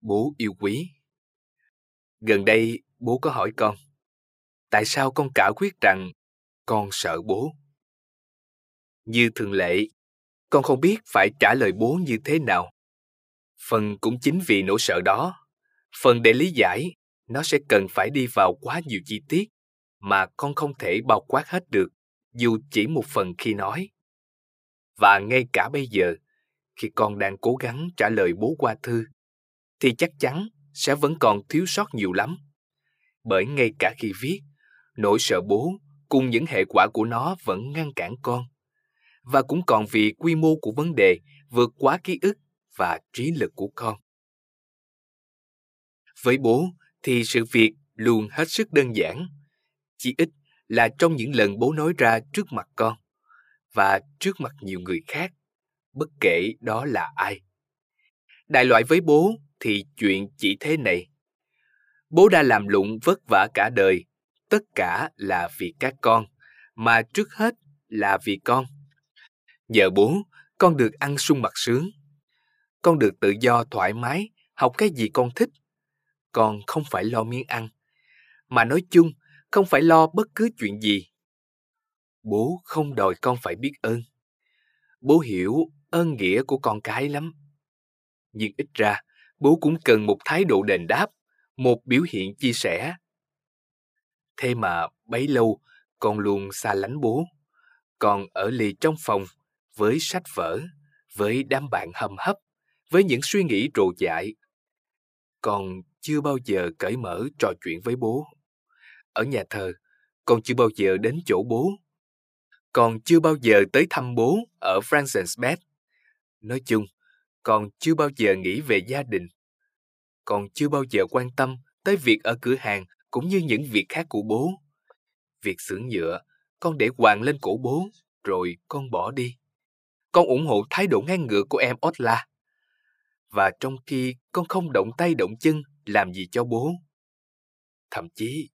Bố yêu quý Gần đây bố có hỏi con Tại sao con cả quyết rằng con sợ bố? Như thường lệ, con không biết phải trả lời bố như thế nào. Phần cũng chính vì nỗi sợ đó, phần để lý giải, nó sẽ cần phải đi vào quá nhiều chi tiết mà con không thể bao quát hết được dù chỉ một phần khi nói. Và ngay cả bây giờ, khi con đang cố gắng trả lời bố qua thư, thì chắc chắn sẽ vẫn còn thiếu sót nhiều lắm. Bởi ngay cả khi viết, nỗi sợ bố cùng những hệ quả của nó vẫn ngăn cản con. Và cũng còn vì quy mô của vấn đề vượt quá ký ức và trí lực của con. Với bố thì sự việc luôn hết sức đơn giản. Chỉ ít là trong những lần bố nói ra trước mặt con và trước mặt nhiều người khác bất kể đó là ai. Đại loại với bố thì chuyện chỉ thế này. Bố đã làm lụng vất vả cả đời, tất cả là vì các con, mà trước hết là vì con. Nhờ bố, con được ăn sung mặt sướng. Con được tự do thoải mái, học cái gì con thích. Con không phải lo miếng ăn, mà nói chung không phải lo bất cứ chuyện gì. Bố không đòi con phải biết ơn. Bố hiểu ơn nghĩa của con cái lắm. Nhưng ít ra, bố cũng cần một thái độ đền đáp, một biểu hiện chia sẻ. Thế mà bấy lâu, con luôn xa lánh bố. Con ở lì trong phòng, với sách vở, với đám bạn hầm hấp, với những suy nghĩ trồ dại. Con chưa bao giờ cởi mở trò chuyện với bố. Ở nhà thờ, con chưa bao giờ đến chỗ bố. Con chưa bao giờ tới thăm bố ở Francis Beth Nói chung, con chưa bao giờ nghĩ về gia đình. Con chưa bao giờ quan tâm tới việc ở cửa hàng cũng như những việc khác của bố. Việc xưởng nhựa, con để hoàng lên cổ bố, rồi con bỏ đi. Con ủng hộ thái độ ngang ngược của em Otla. Và trong khi con không động tay động chân làm gì cho bố. Thậm chí,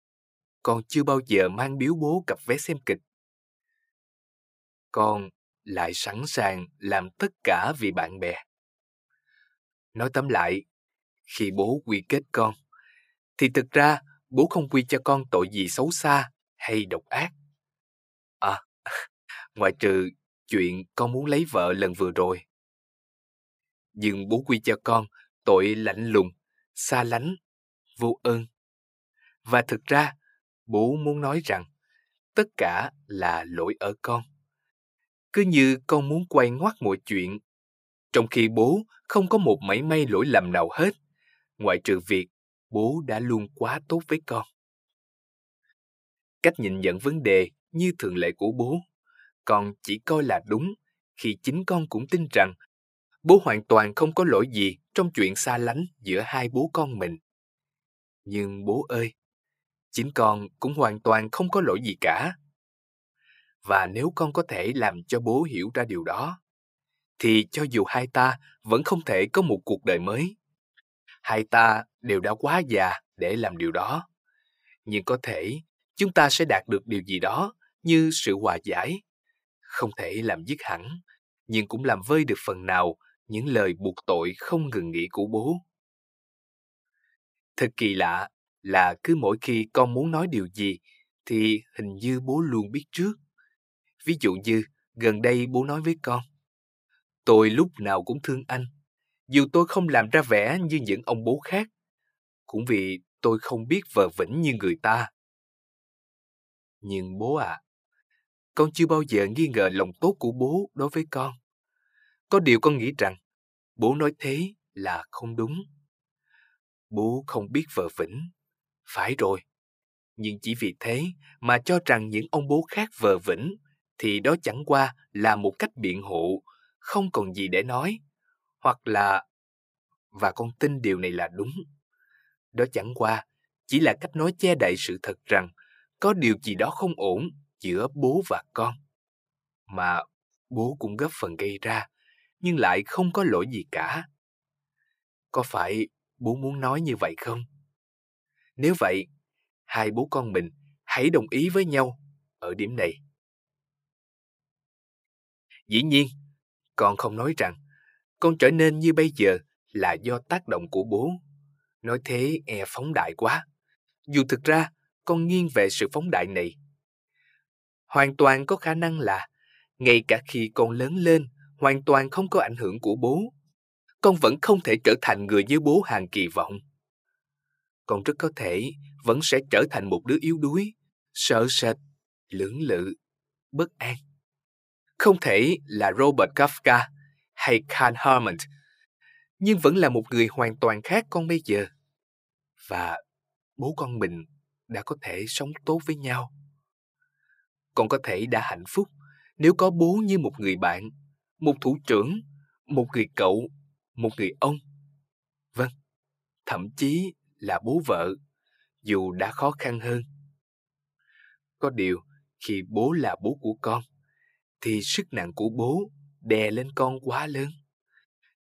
con chưa bao giờ mang biếu bố cặp vé xem kịch. Con lại sẵn sàng làm tất cả vì bạn bè. Nói tóm lại, khi bố quy kết con, thì thực ra bố không quy cho con tội gì xấu xa hay độc ác. À, ngoại trừ chuyện con muốn lấy vợ lần vừa rồi. Nhưng bố quy cho con tội lạnh lùng, xa lánh, vô ơn. Và thực ra, bố muốn nói rằng tất cả là lỗi ở con cứ như con muốn quay ngoắt mọi chuyện. Trong khi bố không có một mảy may lỗi lầm nào hết, ngoại trừ việc bố đã luôn quá tốt với con. Cách nhìn nhận vấn đề như thường lệ của bố, con chỉ coi là đúng khi chính con cũng tin rằng bố hoàn toàn không có lỗi gì trong chuyện xa lánh giữa hai bố con mình. Nhưng bố ơi, chính con cũng hoàn toàn không có lỗi gì cả và nếu con có thể làm cho bố hiểu ra điều đó thì cho dù hai ta vẫn không thể có một cuộc đời mới. Hai ta đều đã quá già để làm điều đó. Nhưng có thể chúng ta sẽ đạt được điều gì đó như sự hòa giải. Không thể làm dứt hẳn nhưng cũng làm vơi được phần nào những lời buộc tội không ngừng nghỉ của bố. Thật kỳ lạ là cứ mỗi khi con muốn nói điều gì thì hình như bố luôn biết trước. Ví dụ như, gần đây bố nói với con, tôi lúc nào cũng thương anh, dù tôi không làm ra vẻ như những ông bố khác, cũng vì tôi không biết vờ vĩnh như người ta. Nhưng bố ạ, à, con chưa bao giờ nghi ngờ lòng tốt của bố đối với con. Có điều con nghĩ rằng, bố nói thế là không đúng. Bố không biết vờ vĩnh. Phải rồi. Nhưng chỉ vì thế mà cho rằng những ông bố khác vờ vĩnh thì đó chẳng qua là một cách biện hộ, không còn gì để nói. Hoặc là, và con tin điều này là đúng, Đó chẳng qua chỉ là cách nói che đậy sự thật rằng có điều gì đó không ổn giữa bố và con. Mà bố cũng góp phần gây ra, nhưng lại không có lỗi gì cả. Có phải bố muốn nói như vậy không? Nếu vậy, hai bố con mình hãy đồng ý với nhau ở điểm này. Dĩ nhiên, con không nói rằng con trở nên như bây giờ là do tác động của bố. Nói thế e phóng đại quá. Dù thực ra, con nghiêng về sự phóng đại này. Hoàn toàn có khả năng là, ngay cả khi con lớn lên, hoàn toàn không có ảnh hưởng của bố, con vẫn không thể trở thành người như bố hàng kỳ vọng. Con rất có thể vẫn sẽ trở thành một đứa yếu đuối, sợ sệt, lưỡng lự, bất an. Không thể là Robert Kafka hay Karl Hermann, nhưng vẫn là một người hoàn toàn khác con bây giờ. Và bố con mình đã có thể sống tốt với nhau. Con có thể đã hạnh phúc nếu có bố như một người bạn, một thủ trưởng, một người cậu, một người ông. Vâng, thậm chí là bố vợ, dù đã khó khăn hơn. Có điều, khi bố là bố của con, thì sức nặng của bố đè lên con quá lớn.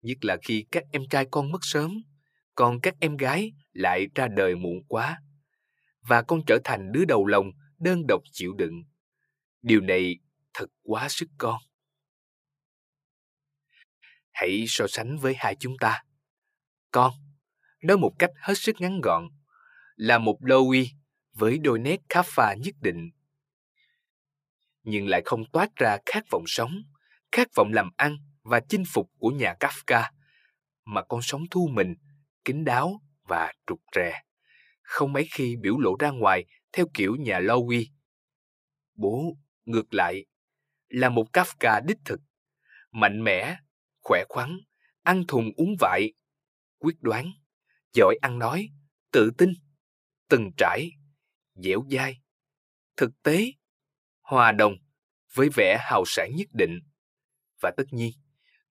Nhất là khi các em trai con mất sớm, còn các em gái lại ra đời muộn quá. Và con trở thành đứa đầu lòng đơn độc chịu đựng. Điều này thật quá sức con. Hãy so sánh với hai chúng ta. Con, nói một cách hết sức ngắn gọn, là một Louis với đôi nét khá phà nhất định. Nhưng lại không toát ra khát vọng sống, khát vọng làm ăn và chinh phục của nhà Kafka, mà con sống thu mình, kín đáo và trục rè, không mấy khi biểu lộ ra ngoài theo kiểu nhà Lowy. Bố, ngược lại, là một Kafka đích thực, mạnh mẽ, khỏe khoắn, ăn thùng uống vại, quyết đoán, giỏi ăn nói, tự tin, từng trải, dẻo dai, thực tế, hòa đồng với vẻ hào sản nhất định. Và tất nhiên,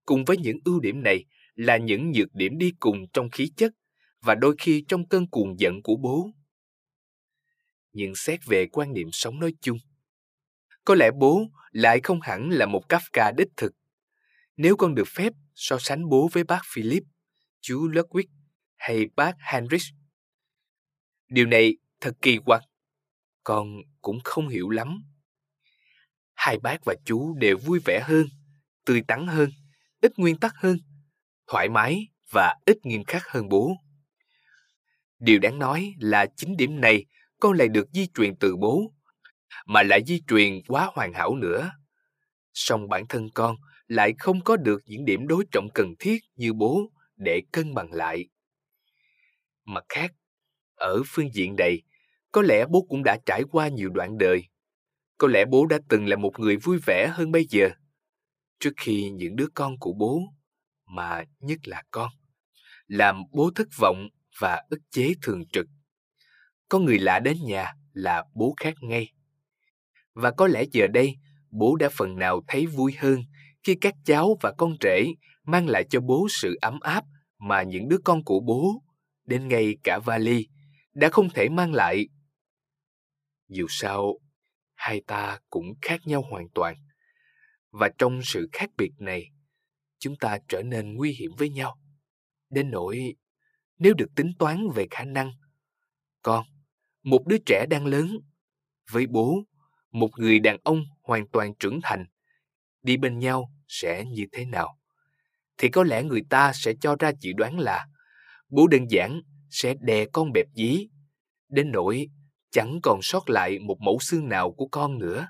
cùng với những ưu điểm này là những nhược điểm đi cùng trong khí chất và đôi khi trong cơn cuồng giận của bố. Nhưng xét về quan niệm sống nói chung, có lẽ bố lại không hẳn là một Kafka đích thực. Nếu con được phép so sánh bố với bác Philip, chú Ludwig hay bác Heinrich. Điều này thật kỳ quặc. Con cũng không hiểu lắm. Hai bác và chú đều vui vẻ hơn, tươi tắn hơn, ít nguyên tắc hơn, thoải mái và ít nghiêm khắc hơn bố. Điều đáng nói là chính điểm này con lại được di truyền từ bố, mà lại di truyền quá hoàn hảo nữa. Song bản thân con lại không có được những điểm đối trọng cần thiết như bố để cân bằng lại. Mặt khác, ở phương diện này, có lẽ bố cũng đã trải qua nhiều đoạn đời. Có lẽ bố đã từng là một người vui vẻ hơn bây giờ. Trước khi những đứa con của bố, mà nhất là con, làm bố thất vọng và ức chế thường trực. Có người lạ đến nhà là bố khác ngay. Và có lẽ giờ đây, bố đã phần nào thấy vui hơn khi các cháu và con rể mang lại cho bố sự ấm áp mà những đứa con của bố, đến ngay cả vali, đã không thể mang lại. Dù sao, hai ta cũng khác nhau hoàn toàn. Và trong sự khác biệt này, chúng ta trở nên nguy hiểm với nhau. Đến nỗi, nếu được tính toán về khả năng, con, một đứa trẻ đang lớn, với bố, một người đàn ông hoàn toàn trưởng thành, đi bên nhau sẽ như thế nào? Thì có lẽ người ta sẽ cho ra dự đoán là bố đơn giản sẽ đè con bẹp dí, đến nỗi chẳng còn sót lại một mẫu xương nào của con nữa.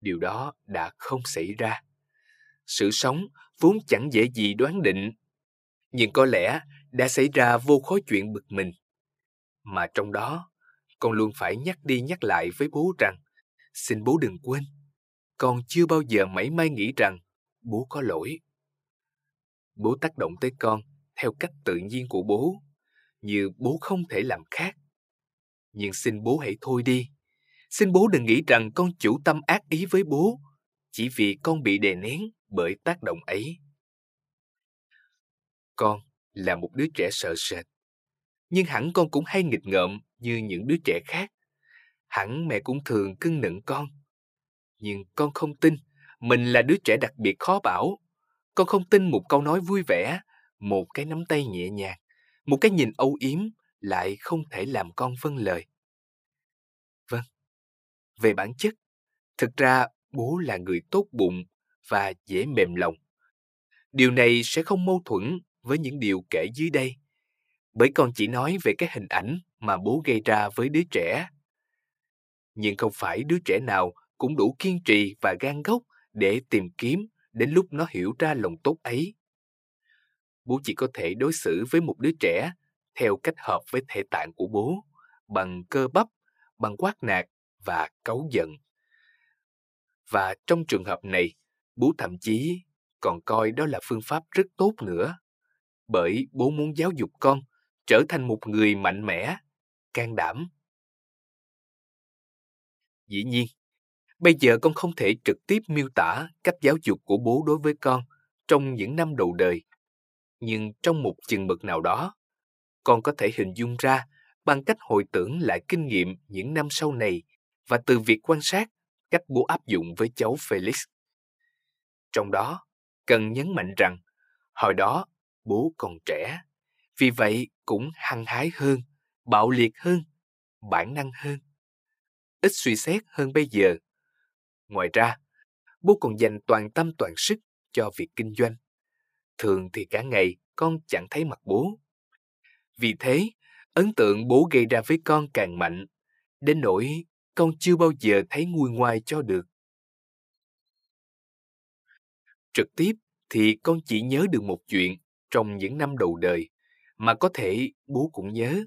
Điều đó đã không xảy ra. Sự sống vốn chẳng dễ gì đoán định, nhưng có lẽ đã xảy ra vô khối chuyện bực mình. Mà trong đó, con luôn phải nhắc đi nhắc lại với bố rằng, xin bố đừng quên, con chưa bao giờ mảy may nghĩ rằng bố có lỗi. Bố tác động tới con theo cách tự nhiên của bố, như bố không thể làm khác. Nhưng xin bố hãy thôi đi. Xin bố đừng nghĩ rằng con chủ tâm ác ý với bố, chỉ vì con bị đè nén bởi tác động ấy. Con là một đứa trẻ sợ sệt. nhưng hẳn con cũng hay nghịch ngợm như những đứa trẻ khác. Hẳn mẹ cũng thường cưng nựng con. Nhưng con không tin mình là đứa trẻ đặc biệt khó bảo. Con không tin một câu nói vui vẻ, một cái nắm tay nhẹ nhàng, một cái nhìn âu yếm lại không thể làm con vâng lời. Vâng, về bản chất, thực ra bố là người tốt bụng và dễ mềm lòng. Điều này sẽ không mâu thuẫn với những điều kể dưới đây, bởi con chỉ nói về cái hình ảnh mà bố gây ra với đứa trẻ. Nhưng không phải đứa trẻ nào cũng đủ kiên trì và gan gốc để tìm kiếm đến lúc nó hiểu ra lòng tốt ấy. Bố chỉ có thể đối xử với một đứa trẻ theo cách hợp với thể tạng của bố, bằng cơ bắp, bằng quát nạt và cáu giận. Và trong trường hợp này, bố thậm chí còn coi đó là phương pháp rất tốt nữa. Bởi bố muốn giáo dục con trở thành một người mạnh mẽ, can đảm. Dĩ nhiên, bây giờ con không thể trực tiếp miêu tả cách giáo dục của bố đối với con trong những năm đầu đời. Nhưng trong một chừng mực nào đó, con có thể hình dung ra bằng cách hồi tưởng lại kinh nghiệm những năm sau này và từ việc quan sát cách bố áp dụng với cháu Felix. Trong đó, cần nhấn mạnh rằng, hồi đó bố còn trẻ, vì vậy cũng hăng hái hơn, bạo liệt hơn, bản năng hơn. Ít suy xét hơn bây giờ. Ngoài ra, bố còn dành toàn tâm toàn sức cho việc kinh doanh. Thường thì cả ngày con chẳng thấy mặt bố. Vì thế, ấn tượng bố gây ra với con càng mạnh, đến nỗi con chưa bao giờ thấy nguôi ngoai cho được. Trực tiếp thì con chỉ nhớ được một chuyện trong những năm đầu đời mà có thể bố cũng nhớ.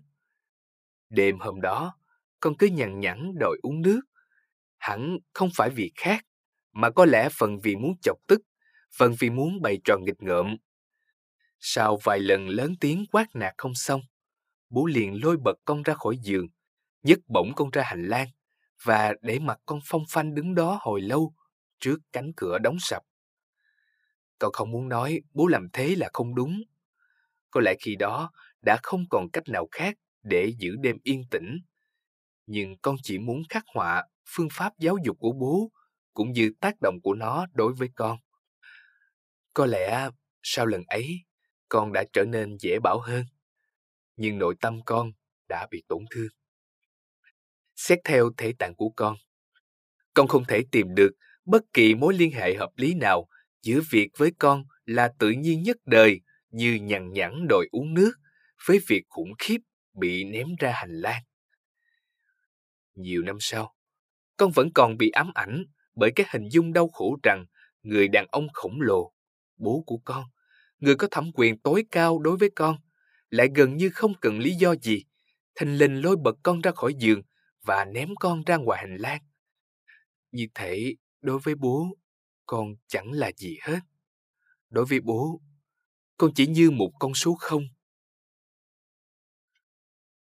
Đêm hôm đó, con cứ nhằn nhẵn đòi uống nước. Hẳn không phải vì khác, mà có lẽ phần vì muốn chọc tức, phần vì muốn bày trò nghịch ngợm. Sau vài lần lớn tiếng quát nạt không xong, bố liền lôi bật con ra khỏi giường, nhấc bổng con ra hành lang và để mặt con phong phanh đứng đó hồi lâu trước cánh cửa đóng sập. Con không muốn nói bố làm thế là không đúng. Có lẽ khi đó đã không còn cách nào khác để giữ đêm yên tĩnh. Nhưng con chỉ muốn khắc họa phương pháp giáo dục của bố cũng như tác động của nó đối với con. Có lẽ sau lần ấy, con đã trở nên dễ bảo hơn. Nhưng nội tâm con đã bị tổn thương. Xét theo thể tạng của con, con không thể tìm được bất kỳ mối liên hệ hợp lý nào giữa việc với con là tự nhiên nhất đời như nhằn nhẵn đòi uống nước với việc khủng khiếp bị ném ra hành lang. Nhiều năm sau, con vẫn còn bị ám ảnh bởi cái hình dung đau khổ rằng người đàn ông khổng lồ, bố của con, người có thẩm quyền tối cao đối với con, lại gần như không cần lý do gì, thình lình lôi bật con ra khỏi giường và ném con ra ngoài hành lang. Như thể đối với bố, con chẳng là gì hết. Đối với bố, con chỉ như một con số không.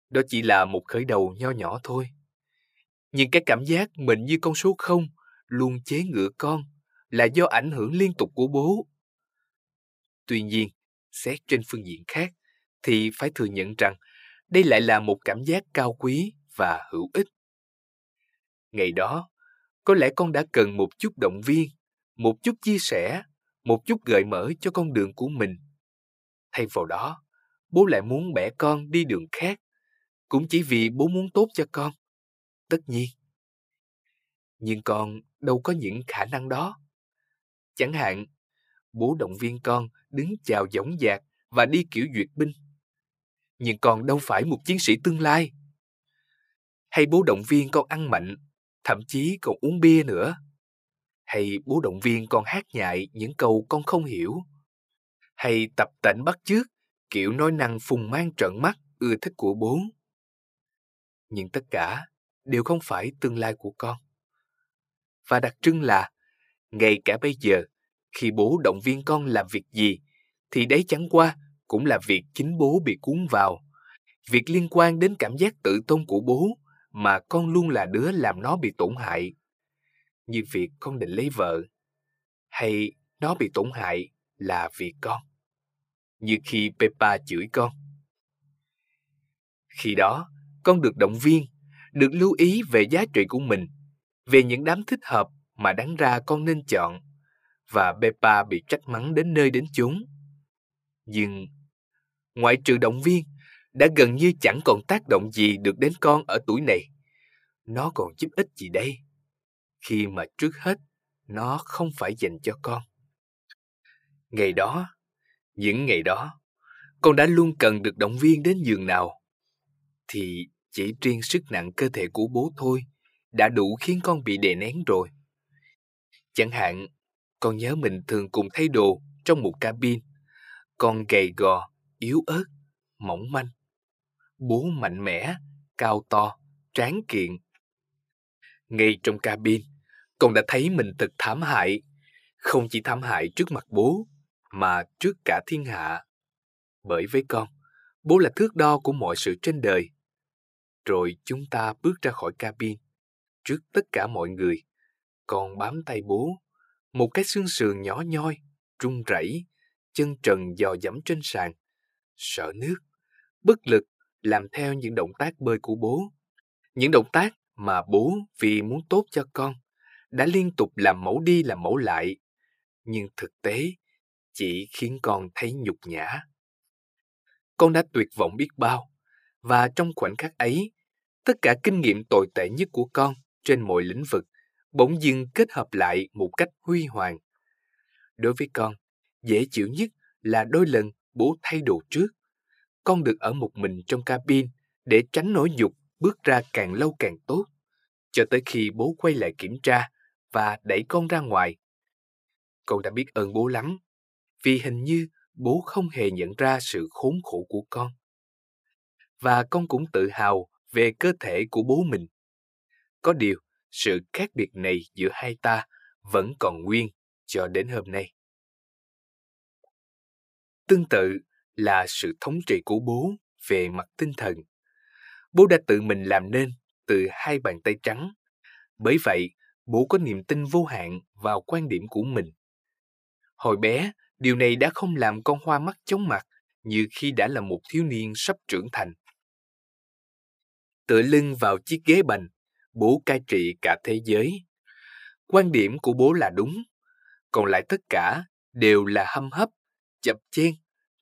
Đó chỉ là một khởi đầu nho nhỏ thôi. Nhưng cái cảm giác mình như con số không luôn chế ngựa con là do ảnh hưởng liên tục của bố. Tuy nhiên, xét trên phương diện khác, thì phải thừa nhận rằng đây lại là một cảm giác cao quý và hữu ích. Ngày đó, có lẽ con đã cần một chút động viên, một chút chia sẻ, một chút gợi mở cho con đường của mình. Thay vào đó, bố lại muốn bẻ con đi đường khác, cũng chỉ vì bố muốn tốt cho con. Tất nhiên. Nhưng con đâu có những khả năng đó. Chẳng hạn, bố động viên con đứng chào dõng dạc và đi kiểu duyệt binh. Nhưng con đâu phải một chiến sĩ tương lai. Hay bố động viên con ăn mạnh, thậm chí còn uống bia nữa. Hay bố động viên con hát nhại những câu con không hiểu. Hay tập tễnh bắt chước, kiểu nói năng phùng mang trợn mắt ưa thích của bố. Nhưng tất cả đều không phải tương lai của con. Và đặc trưng là, ngay cả bây giờ, khi bố động viên con làm việc gì, thì đấy chẳng qua cũng là việc chính bố bị cuốn vào. Việc liên quan đến cảm giác tự tôn của bố mà con luôn là đứa làm nó bị tổn hại. Như việc con định lấy vợ, hay nó bị tổn hại là vì con. Như khi Peppa chửi con. Khi đó, con được động viên, được lưu ý về giá trị của mình, về những đám thích hợp mà đáng ra con nên chọn, và Peppa bị trách mắng đến nơi đến chốn. Nhưng, ngoại trừ động viên, đã gần như chẳng còn tác động gì được đến con ở tuổi này. Nó còn giúp ích gì đây? Khi mà trước hết, nó không phải dành cho con. Ngày đó, những ngày đó, con đã luôn cần được động viên đến giường nào. Thì chỉ riêng sức nặng cơ thể của bố thôi đã đủ khiến con bị đè nén rồi. Chẳng hạn, con nhớ mình thường cùng thay đồ trong một cabin. Con gầy gò, yếu ớt, mỏng manh. Bố mạnh mẽ, cao to, tráng kiện. Ngay trong cabin, con đã thấy mình thật thảm hại. Không chỉ thảm hại trước mặt bố, mà trước cả thiên hạ. Bởi với con, bố là thước đo của mọi sự trên đời. Rồi chúng ta bước ra khỏi cabin. Trước tất cả mọi người, con bám tay bố. Một cái xương sườn nhỏ nhoi, run rẩy, chân trần dò dẫm trên sàn. Sợ nước, bất lực làm theo những động tác bơi của bố. Những động tác mà bố vì muốn tốt cho con đã liên tục làm mẫu đi làm mẫu lại. Nhưng thực tế chỉ khiến con thấy nhục nhã. Con đã tuyệt vọng biết bao, và trong khoảnh khắc ấy, tất cả kinh nghiệm tồi tệ nhất của con trên mọi lĩnh vực bỗng dưng kết hợp lại một cách huy hoàng. Đối với con, dễ chịu nhất là đôi lần bố thay đồ trước. Con được ở một mình trong cabin để tránh nỗi nhục bước ra càng lâu càng tốt, cho tới khi bố quay lại kiểm tra và đẩy con ra ngoài. Con đã biết ơn bố lắm vì hình như bố không hề nhận ra sự khốn khổ của con. Và con cũng tự hào về cơ thể của bố mình. Có điều, sự khác biệt này giữa hai ta vẫn còn nguyên cho đến hôm nay. Tương tự là sự thống trị của bố về mặt tinh thần. Bố đã tự mình làm nên từ hai bàn tay trắng. Bởi vậy, bố có niềm tin vô hạn vào quan điểm của mình. Hồi bé, Điều này đã không làm con hoa mắt chóng mặt như khi đã là một thiếu niên sắp trưởng thành. Tựa lưng vào chiếc ghế bành, bố cai trị cả thế giới. Quan điểm của bố là đúng, còn lại tất cả đều là hâm hấp, chập chen,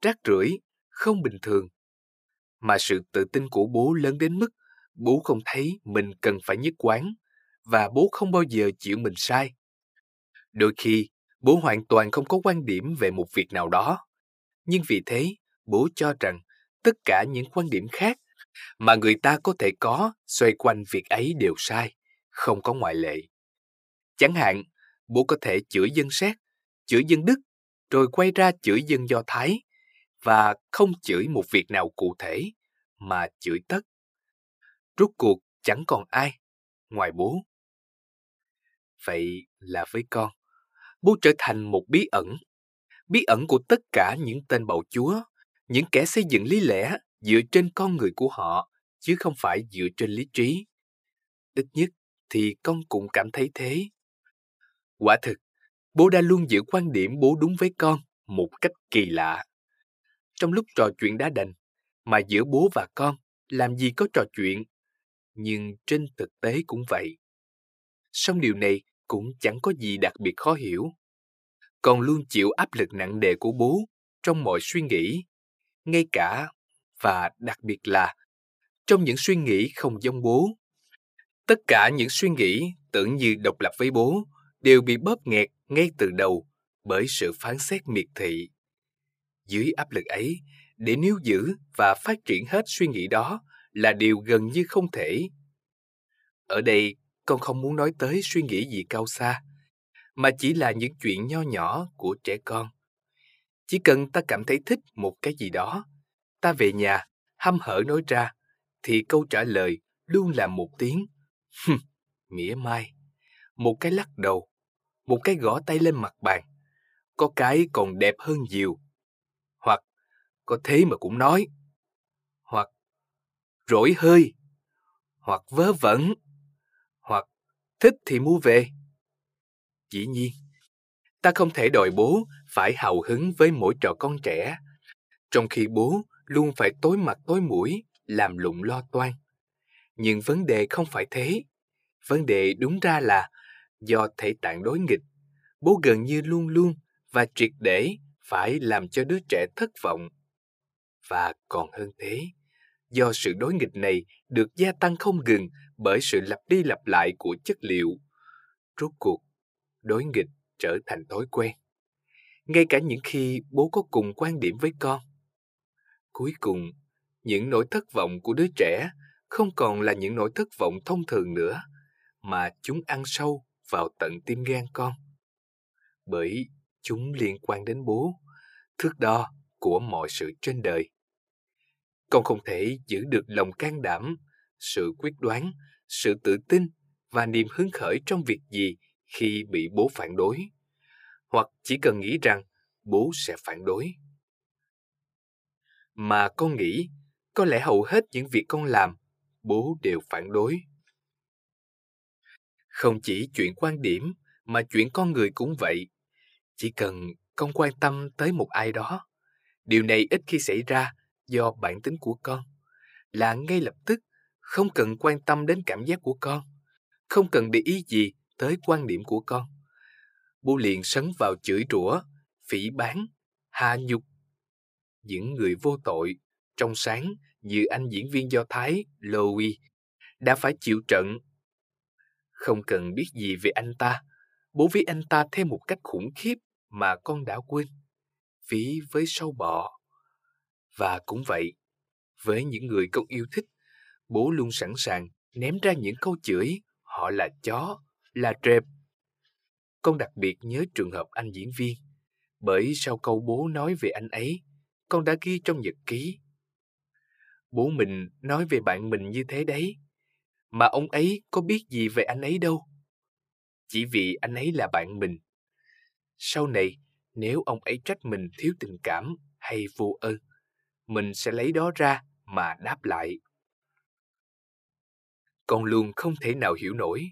rác rưởi, không bình thường. Mà sự tự tin của bố lớn đến mức bố không thấy mình cần phải nhất quán và bố không bao giờ chịu mình sai. Đôi khi, Bố hoàn toàn không có quan điểm về một việc nào đó. Nhưng vì thế, bố cho rằng tất cả những quan điểm khác mà người ta có thể có xoay quanh việc ấy đều sai, không có ngoại lệ. Chẳng hạn, bố có thể chửi dân xét, chửi dân Đức, rồi quay ra chửi dân Do Thái, và không chửi một việc nào cụ thể, mà chửi tất. Rốt cuộc chẳng còn ai, ngoài bố. Vậy là với con, bố trở thành một bí ẩn. Bí ẩn của tất cả những tên bầu chúa, những kẻ xây dựng lý lẽ dựa trên con người của họ, chứ không phải dựa trên lý trí. Ít nhất thì con cũng cảm thấy thế. Quả thực, bố đã luôn giữ quan điểm bố đúng với con một cách kỳ lạ. Trong lúc trò chuyện đã đành, mà giữa bố và con làm gì có trò chuyện, nhưng trên thực tế cũng vậy. Song điều này cũng chẳng có gì đặc biệt khó hiểu. Còn luôn chịu áp lực nặng nề của bố trong mọi suy nghĩ, ngay cả và đặc biệt là trong những suy nghĩ không giống bố. Tất cả những suy nghĩ tưởng như độc lập với bố đều bị bóp nghẹt ngay từ đầu bởi sự phán xét miệt thị. Dưới áp lực ấy, để níu giữ và phát triển hết suy nghĩ đó là điều gần như không thể. Ở đây con không muốn nói tới suy nghĩ gì cao xa, mà chỉ là những chuyện nho nhỏ của trẻ con. Chỉ cần ta cảm thấy thích một cái gì đó, ta về nhà, hăm hở nói ra, thì câu trả lời luôn là một tiếng mỉa mai, một cái lắc đầu, một cái gõ tay lên mặt bàn. Có cái còn đẹp hơn nhiều. Hoặc có thế mà cũng nói. Hoặc rỗi hơi. Hoặc vớ vẩn hoặc thích thì mua về. Dĩ nhiên, ta không thể đòi bố phải hào hứng với mỗi trò con trẻ, trong khi bố luôn phải tối mặt tối mũi làm lụng lo toan. Nhưng vấn đề không phải thế. Vấn đề đúng ra là do thể tạng đối nghịch, bố gần như luôn luôn và triệt để phải làm cho đứa trẻ thất vọng. Và còn hơn thế, do sự đối nghịch này được gia tăng không ngừng bởi sự lặp đi lặp lại của chất liệu. Rốt cuộc, đối nghịch trở thành thói quen. Ngay cả những khi bố có cùng quan điểm với con. Cuối cùng, những nỗi thất vọng của đứa trẻ không còn là những nỗi thất vọng thông thường nữa, mà chúng ăn sâu vào tận tim gan con. Bởi chúng liên quan đến bố, thước đo của mọi sự trên đời. Con không thể giữ được lòng can đảm, sự quyết đoán, sự tự tin và niềm hứng khởi trong việc gì khi bị bố phản đối, hoặc chỉ cần nghĩ rằng bố sẽ phản đối. Mà con nghĩ, có lẽ hầu hết những việc con làm, bố đều phản đối. Không chỉ chuyện quan điểm, mà chuyện con người cũng vậy. Chỉ cần con quan tâm tới một ai đó, điều này ít khi xảy ra do bản tính của con là ngay lập tức không cần quan tâm đến cảm giác của con không cần để ý gì tới quan điểm của con bố liền sấn vào chửi rủa phỉ báng, hạ nhục những người vô tội. Trong sáng như anh diễn viên do thái louis đã phải chịu trận. Không cần biết gì về anh ta. Bố ví anh ta thêm một cách khủng khiếp mà con đã quên. Ví với sâu bọ. Và cũng vậy, với những người con yêu thích, bố luôn sẵn sàng ném ra những câu chửi họ là chó, là trệp. Con đặc biệt nhớ trường hợp anh diễn viên, bởi sau câu bố nói về anh ấy, con đã ghi trong nhật ký. Bố mình nói về bạn mình như thế đấy, mà ông ấy có biết gì về anh ấy đâu. Chỉ vì anh ấy là bạn mình. Sau này, nếu ông ấy trách mình thiếu tình cảm hay vô ơn, mình sẽ lấy đó ra mà đáp lại. Con luôn không thể nào hiểu nổi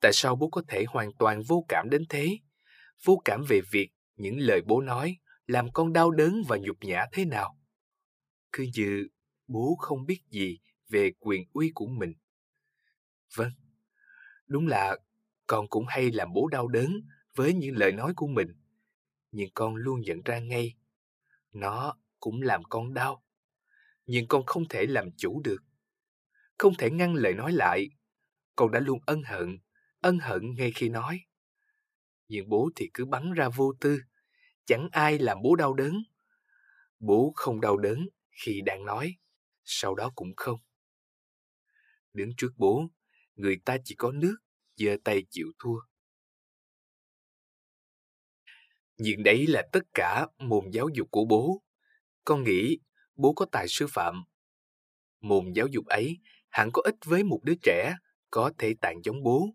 tại sao bố có thể hoàn toàn vô cảm đến thế, vô cảm về việc những lời bố nói làm con đau đớn và nhục nhã thế nào. Cứ như bố không biết gì về quyền uy của mình. Vâng, đúng là con cũng hay làm bố đau đớn với những lời nói của mình, nhưng con luôn nhận ra ngay, nó cũng làm con đau. Nhưng con không thể làm chủ được. Không thể ngăn lời nói lại. Con đã luôn ân hận, ân hận ngay khi nói. Nhưng bố thì cứ bắn ra vô tư. Chẳng ai làm bố đau đớn. Bố không đau đớn khi đang nói, sau đó cũng không. Đứng trước bố, người ta chỉ có nước, giơ tay chịu thua. Nhưng đấy là tất cả môn giáo dục của bố. Con nghĩ bố có tài sư phạm. Môn giáo dục ấy hẳn có ích với một đứa trẻ có thể tạng giống bố.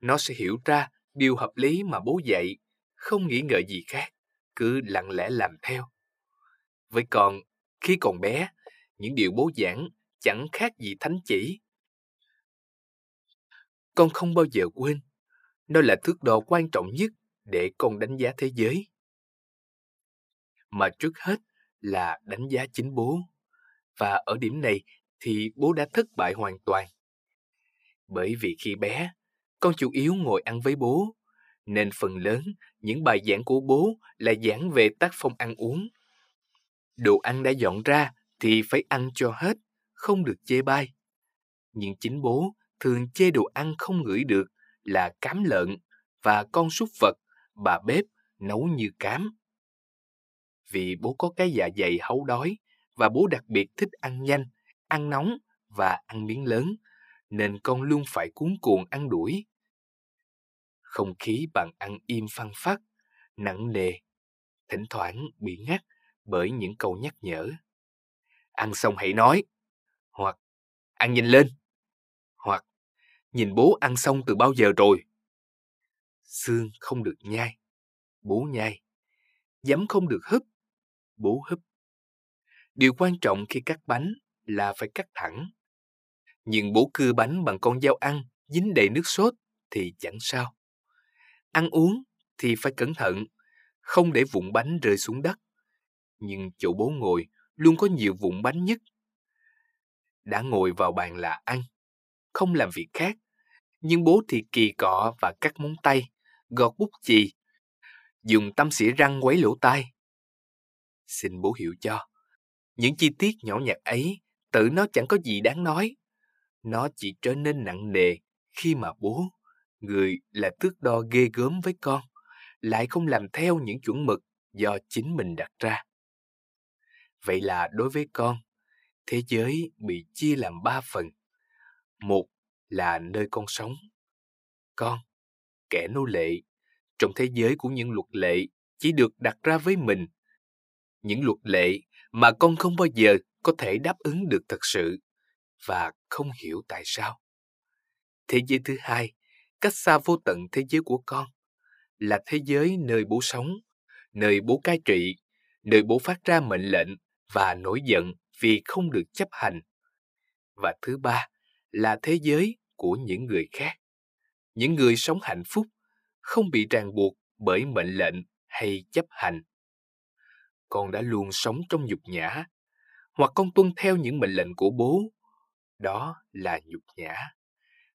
Nó sẽ hiểu ra điều hợp lý mà bố dạy, không nghĩ ngợi gì khác, cứ lặng lẽ làm theo. Với con, khi còn bé, những điều bố giảng chẳng khác gì thánh chỉ. Con không bao giờ quên, nó là thước đo quan trọng nhất để con đánh giá thế giới. Mà trước hết, là đánh giá chính bố. Và ở điểm này thì bố đã thất bại hoàn toàn. Bởi vì khi bé, con chủ yếu ngồi ăn với bố, nên phần lớn những bài giảng của bố là giảng về tác phong ăn uống. Đồ ăn đã dọn ra thì phải ăn cho hết, không được chê bai. Nhưng chính bố thường chê đồ ăn không ngửi được là cám lợn và con súc vật bà bếp nấu như cám vì bố có cái dạ dày hấu đói và bố đặc biệt thích ăn nhanh, ăn nóng và ăn miếng lớn, nên con luôn phải cuốn cuồng ăn đuổi. Không khí bằng ăn im phăng phát, nặng nề, thỉnh thoảng bị ngắt bởi những câu nhắc nhở. Ăn xong hãy nói, hoặc ăn nhìn lên, hoặc nhìn bố ăn xong từ bao giờ rồi. Xương không được nhai, bố nhai. Giấm không được húp, bố húp. Điều quan trọng khi cắt bánh là phải cắt thẳng. Nhưng bố cưa bánh bằng con dao ăn dính đầy nước sốt thì chẳng sao. Ăn uống thì phải cẩn thận, không để vụn bánh rơi xuống đất. Nhưng chỗ bố ngồi luôn có nhiều vụn bánh nhất. đã ngồi vào bàn là ăn, không làm việc khác. Nhưng bố thì kỳ cọ và cắt móng tay, gọt bút chì, dùng tăm xỉa răng quấy lỗ tai. Xin bố hiểu cho, những chi tiết nhỏ nhặt ấy tự nó chẳng có gì đáng nói. Nó chỉ trở nên nặng nề khi mà bố, người là thước đo ghê gớm với con, lại không làm theo những chuẩn mực do chính mình đặt ra. Vậy là đối với con, thế giới bị chia làm ba phần. Một là nơi con sống. Con, kẻ nô lệ, trong thế giới của những luật lệ chỉ được đặt ra với mình. Những luật lệ mà con không bao giờ có thể đáp ứng được thật sự và không hiểu tại sao. Thế giới thứ hai, cách xa vô tận thế giới của con, là thế giới nơi bố sống, nơi bố cai trị, nơi bố phát ra mệnh lệnh và nổi giận vì không được chấp hành. Và thứ ba là thế giới của những người khác. Những người sống hạnh phúc, không bị ràng buộc bởi mệnh lệnh hay chấp hành. Con đã luôn sống trong nhục nhã, hoặc con tuân theo những mệnh lệnh của bố. Đó là nhục nhã,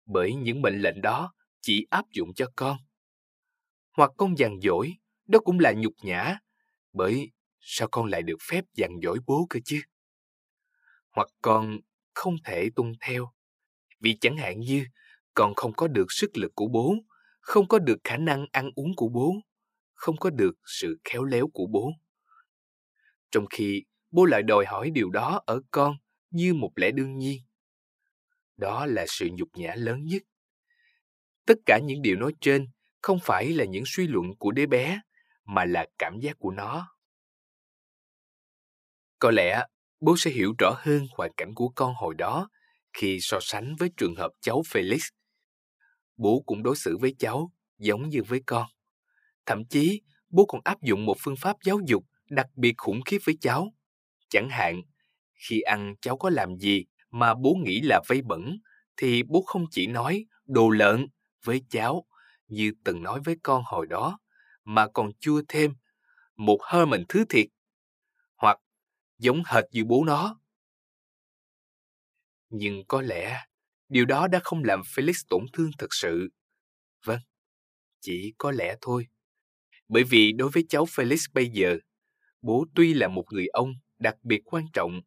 bởi những mệnh lệnh đó chỉ áp dụng cho con. Hoặc con dằn dỗi, đó cũng là nhục nhã, bởi sao con lại được phép dằn dỗi bố cơ chứ? Hoặc con không thể tuân theo, vì chẳng hạn như con không có được sức lực của bố, không có được khả năng ăn uống của bố, không có được sự khéo léo của bố. Trong khi bố lại đòi hỏi điều đó ở con như một lẽ đương nhiên. Đó là sự nhục nhã lớn nhất. Tất cả những điều nói trên không phải là những suy luận của đứa bé, mà là cảm giác của nó. Có lẽ bố sẽ hiểu rõ hơn hoàn cảnh của con hồi đó khi so sánh với trường hợp cháu Felix. Bố cũng đối xử với cháu giống như với con. Thậm chí, bố còn áp dụng một phương pháp giáo dục đặc biệt khủng khiếp với cháu. Chẳng hạn, khi ăn cháu có làm gì mà bố nghĩ là vây bẩn, thì bố không chỉ nói đồ lợn với cháu như từng nói với con hồi đó, mà còn chua thêm một hơi mình thứ thiệt, hoặc giống hệt như bố nó. Nhưng có lẽ điều đó đã không làm Felix tổn thương thật sự. Vâng, chỉ có lẽ thôi. Bởi vì đối với cháu Felix bây giờ, bố tuy là một người ông đặc biệt quan trọng,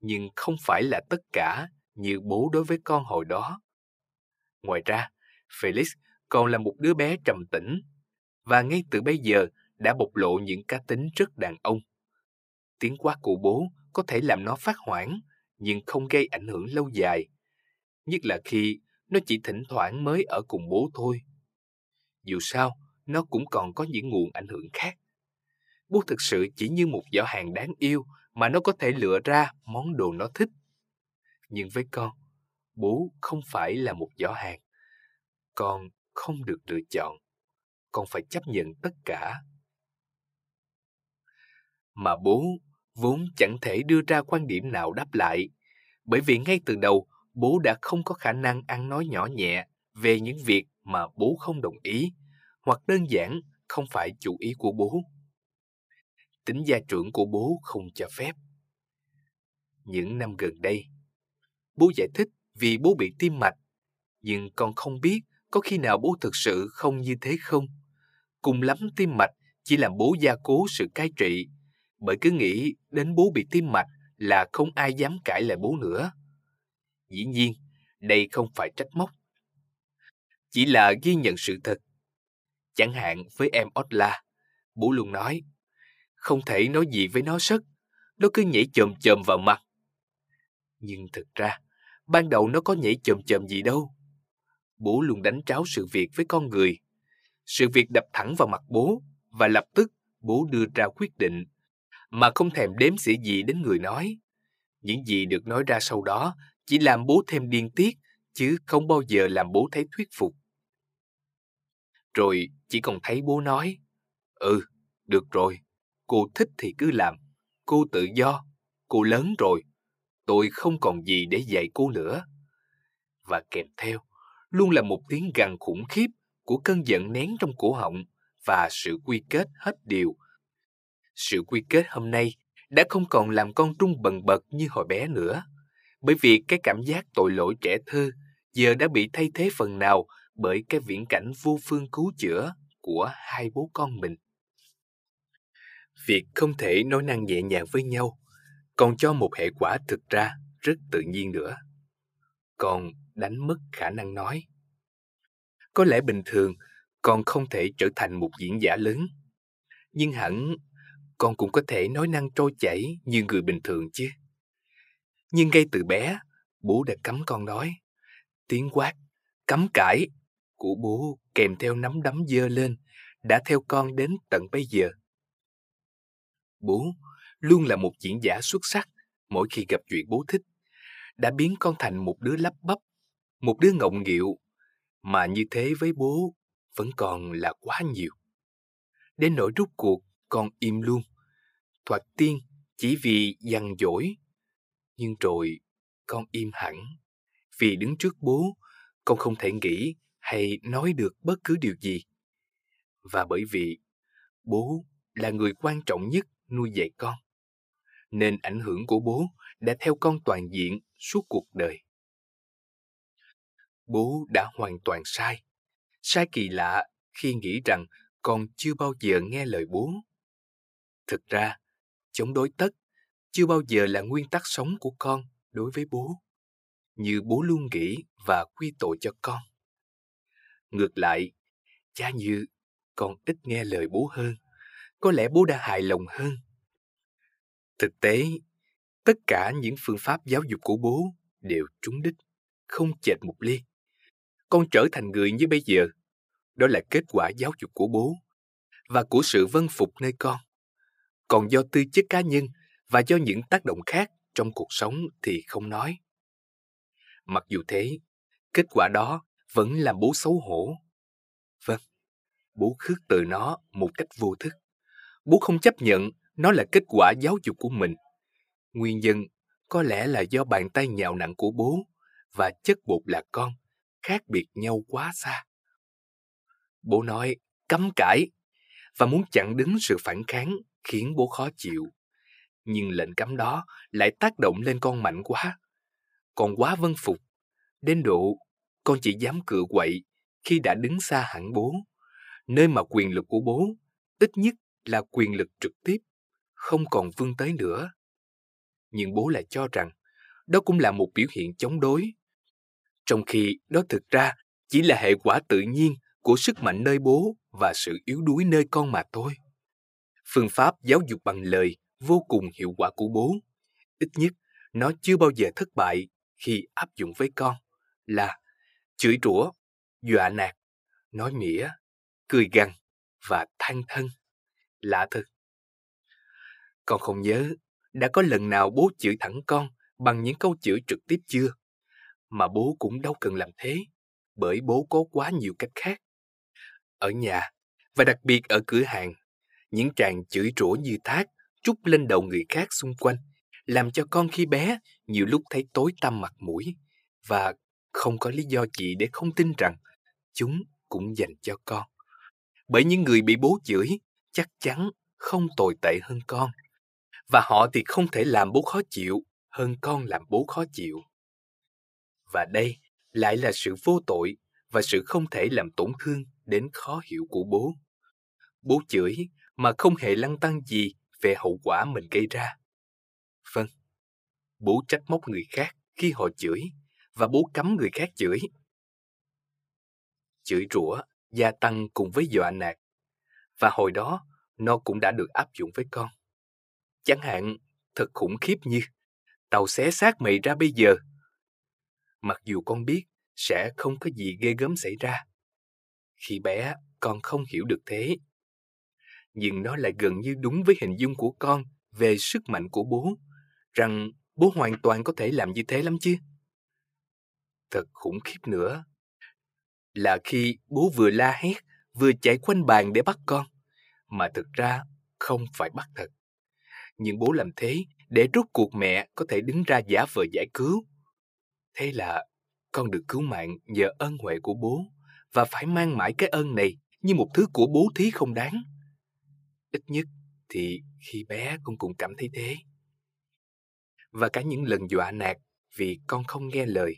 nhưng không phải là tất cả như bố đối với con hồi đó. Ngoài ra, Felix còn là một đứa bé trầm tĩnh và ngay từ bây giờ đã bộc lộ những cá tính rất đàn ông. Tiếng quát của bố có thể làm nó phát hoảng nhưng không gây ảnh hưởng lâu dài, nhất là khi nó chỉ thỉnh thoảng mới ở cùng bố thôi. Dù sao, nó cũng còn có những nguồn ảnh hưởng khác. Bố thực sự chỉ như một giỏ hàng đáng yêu mà nó có thể lựa ra món đồ nó thích. Nhưng với con, bố không phải là một giỏ hàng. Con không được lựa chọn. Con phải chấp nhận tất cả. Mà bố vốn chẳng thể đưa ra quan điểm nào đáp lại, bởi vì ngay từ đầu bố đã không có khả năng ăn nói nhỏ nhẹ về những việc mà bố không đồng ý, hoặc đơn giản không phải chủ ý của bố. Tính gia trưởng của bố không cho phép. Những năm gần đây, bố giải thích vì bố bị tim mạch, nhưng con không biết có khi nào bố thực sự không như thế không? Cùng lắm tim mạch chỉ làm bố gia cố sự cai trị, bởi cứ nghĩ đến bố bị tim mạch là không ai dám cãi lại bố nữa. Dĩ nhiên, đây không phải trách móc. Chỉ là ghi nhận sự thật. Chẳng hạn với em Otla, bố luôn nói, không thể nói gì với nó sất, nó cứ nhảy chồm chồm vào mặt. Nhưng thực ra, ban đầu nó có nhảy chồm chồm gì đâu bố luôn đánh tráo sự việc với con người. Sự việc đập thẳng vào mặt bố và lập tức bố đưa ra quyết định mà không thèm đếm xỉa gì đến người nói. Những gì được nói ra sau đó chỉ làm bố thêm điên tiết chứ không bao giờ làm bố thấy thuyết phục. Rồi chỉ còn thấy bố nói, Ừ, được rồi, cô thích thì cứ làm, cô tự do, cô lớn rồi, tôi không còn gì để dạy cô nữa. Và kèm theo luôn là một tiếng gằn khủng khiếp của cơn giận nén trong cổ họng và sự quy kết hết điều. Sự quy kết hôm nay đã không còn làm con trung bần bật như hồi bé nữa, Bởi vì cái cảm giác tội lỗi trẻ thơ giờ đã bị thay thế phần nào bởi cái viễn cảnh vô phương cứu chữa của hai bố con mình. Việc không thể nói năng nhẹ nhàng với nhau còn cho một hệ quả thực ra rất tự nhiên nữa. Còn đánh mất khả năng nói. Có lẽ bình thường con không thể trở thành một diễn giả lớn, nhưng hẳn con cũng có thể nói năng trôi chảy như người bình thường chứ. Nhưng ngay từ bé, bố đã cấm con nói. Tiếng quát, cấm cãi của bố kèm theo nắm đấm dơ lên đã theo con đến tận bây giờ. Bố luôn là một diễn giả xuất sắc mỗi khi gặp chuyện bố thích, đã biến con thành một đứa lắp bắp, một đứa ngọng nghịu, mà như thế với bố vẫn còn là quá nhiều. Đến nỗi rút cuộc, con im luôn. Thoạt tiên chỉ vì dằn dỗi, nhưng rồi con im hẳn. Vì đứng trước bố, con không thể nghĩ hay nói được bất cứ điều gì. Và bởi vì bố là người quan trọng nhất nuôi dạy con nên ảnh hưởng của bố đã theo con toàn diện suốt cuộc đời. Bố đã hoàn toàn sai. Sai kỳ lạ khi nghĩ rằng con chưa bao giờ nghe lời bố. Thực ra, chống đối tất chưa bao giờ là nguyên tắc sống của con đối với bố, như bố luôn nghĩ và quy tội cho con. Ngược lại, cha như con ít nghe lời bố hơn, có lẽ bố đã hài lòng hơn Thực tế, tất cả những phương pháp giáo dục của bố đều trúng đích, không chệch một ly. Con trở thành người như bây giờ, đó là kết quả giáo dục của bố và của sự vân phục nơi con. Còn do tư chất cá nhân và do những tác động khác trong cuộc sống thì không nói. Mặc dù thế, kết quả đó vẫn làm bố xấu hổ. Vâng, bố khước từ nó một cách vô thức. Bố không chấp nhận nó là kết quả giáo dục của mình. Nguyên nhân có lẽ là do bàn tay nhào nặng của bố và chất bột là con khác biệt nhau quá xa. Bố nói cấm cãi và muốn chặn đứng sự phản kháng khiến bố khó chịu. Nhưng lệnh cấm đó lại tác động lên con mạnh quá. Còn quá vân phục, đến độ con chỉ dám cựa quậy khi đã đứng xa hẳn bố, nơi mà quyền lực của bố ít nhất là quyền lực trực tiếp không còn vươn tới nữa. Nhưng bố lại cho rằng đó cũng là một biểu hiện chống đối. Trong khi đó thực ra chỉ là hệ quả tự nhiên của sức mạnh nơi bố và sự yếu đuối nơi con mà thôi. Phương pháp giáo dục bằng lời vô cùng hiệu quả của bố. Ít nhất, nó chưa bao giờ thất bại khi áp dụng với con là chửi rủa, dọa nạt, nói mỉa, cười gằn và than thân. Lạ thật, con không nhớ đã có lần nào bố chửi thẳng con bằng những câu chửi trực tiếp chưa? Mà bố cũng đâu cần làm thế, bởi bố có quá nhiều cách khác. Ở nhà, và đặc biệt ở cửa hàng, những tràng chửi rủa như thác trút lên đầu người khác xung quanh, làm cho con khi bé nhiều lúc thấy tối tăm mặt mũi và không có lý do gì để không tin rằng chúng cũng dành cho con. Bởi những người bị bố chửi chắc chắn không tồi tệ hơn con và họ thì không thể làm bố khó chịu hơn con làm bố khó chịu. Và đây lại là sự vô tội và sự không thể làm tổn thương đến khó hiểu của bố. Bố chửi mà không hề lăng tăng gì về hậu quả mình gây ra. Vâng, bố trách móc người khác khi họ chửi và bố cấm người khác chửi. Chửi rủa gia tăng cùng với dọa nạt và hồi đó nó cũng đã được áp dụng với con. Chẳng hạn, thật khủng khiếp như tàu xé xác mày ra bây giờ. Mặc dù con biết sẽ không có gì ghê gớm xảy ra. Khi bé, con không hiểu được thế. Nhưng nó lại gần như đúng với hình dung của con về sức mạnh của bố, rằng bố hoàn toàn có thể làm như thế lắm chứ. Thật khủng khiếp nữa là khi bố vừa la hét, vừa chạy quanh bàn để bắt con, mà thực ra không phải bắt thật nhưng bố làm thế để rút cuộc mẹ có thể đứng ra giả vờ giải cứu. Thế là con được cứu mạng nhờ ơn huệ của bố và phải mang mãi cái ơn này như một thứ của bố thí không đáng. Ít nhất thì khi bé con cũng cảm thấy thế. Và cả những lần dọa nạt vì con không nghe lời.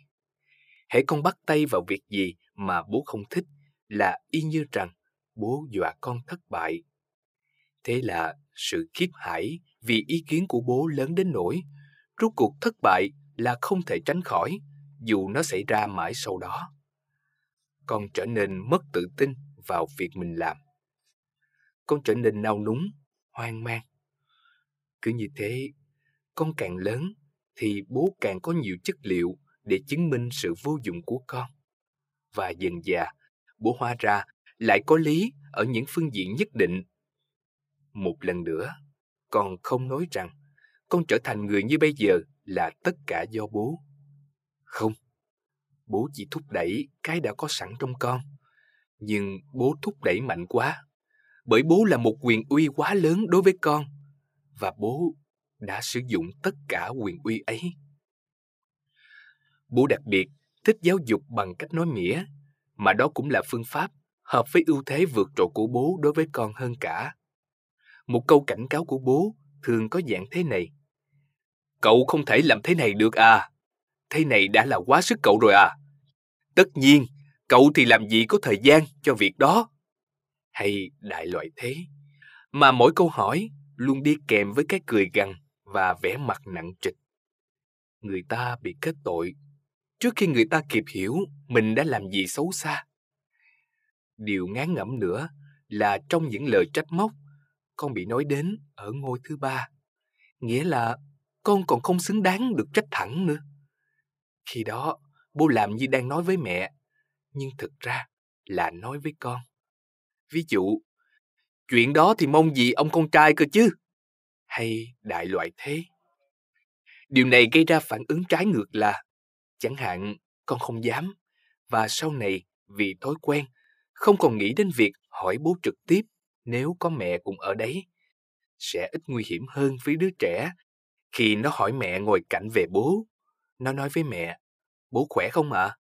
Hễ con bắt tay vào việc gì mà bố không thích là y như rằng bố dọa con thất bại. Thế là sự khiếp hãi vì ý kiến của bố lớn đến nỗi rốt cuộc thất bại là không thể tránh khỏi dù nó xảy ra mãi sau đó. Con trở nên mất tự tin vào việc mình làm. Con trở nên nao núng, hoang mang. Cứ như thế, con càng lớn thì bố càng có nhiều chất liệu để chứng minh sự vô dụng của con. Và dần dà, bố hóa ra lại có lý ở những phương diện nhất định. Một lần nữa, con không nói rằng con trở thành người như bây giờ là tất cả do bố. Không, bố chỉ thúc đẩy cái đã có sẵn trong con. Nhưng bố thúc đẩy mạnh quá, bởi bố là một quyền uy quá lớn đối với con, và bố đã sử dụng tất cả quyền uy ấy. Bố đặc biệt thích giáo dục bằng cách nói mỉa, mà đó cũng là phương pháp hợp với ưu thế vượt trội của bố đối với con hơn cả. Một câu cảnh cáo của bố thường có dạng thế này. Cậu không thể làm thế này được à? Thế này đã là quá sức cậu rồi à? Tất nhiên, cậu thì làm gì có thời gian cho việc đó? Hay đại loại thế? Mà mỗi câu hỏi luôn đi kèm với cái cười gằn và vẻ mặt nặng trịch. Người ta bị kết tội trước khi người ta kịp hiểu mình đã làm gì xấu xa. Điều ngán ngẩm nữa là trong những lời trách móc, con bị nói đến ở ngôi thứ ba. Nghĩa là con còn không xứng đáng được trách thẳng nữa. Khi đó, bố làm như đang nói với mẹ, nhưng thực ra là nói với con. Ví dụ, chuyện đó thì mong gì ông con trai cơ chứ? Hay đại loại thế? Điều này gây ra phản ứng trái ngược là, chẳng hạn con không dám, và sau này vì thói quen, không còn nghĩ đến việc hỏi bố trực tiếp nếu có mẹ cũng ở đấy. Sẽ ít nguy hiểm hơn với đứa trẻ khi nó hỏi mẹ ngồi cạnh về bố. Nó nói với mẹ, bố khỏe không ạ? À?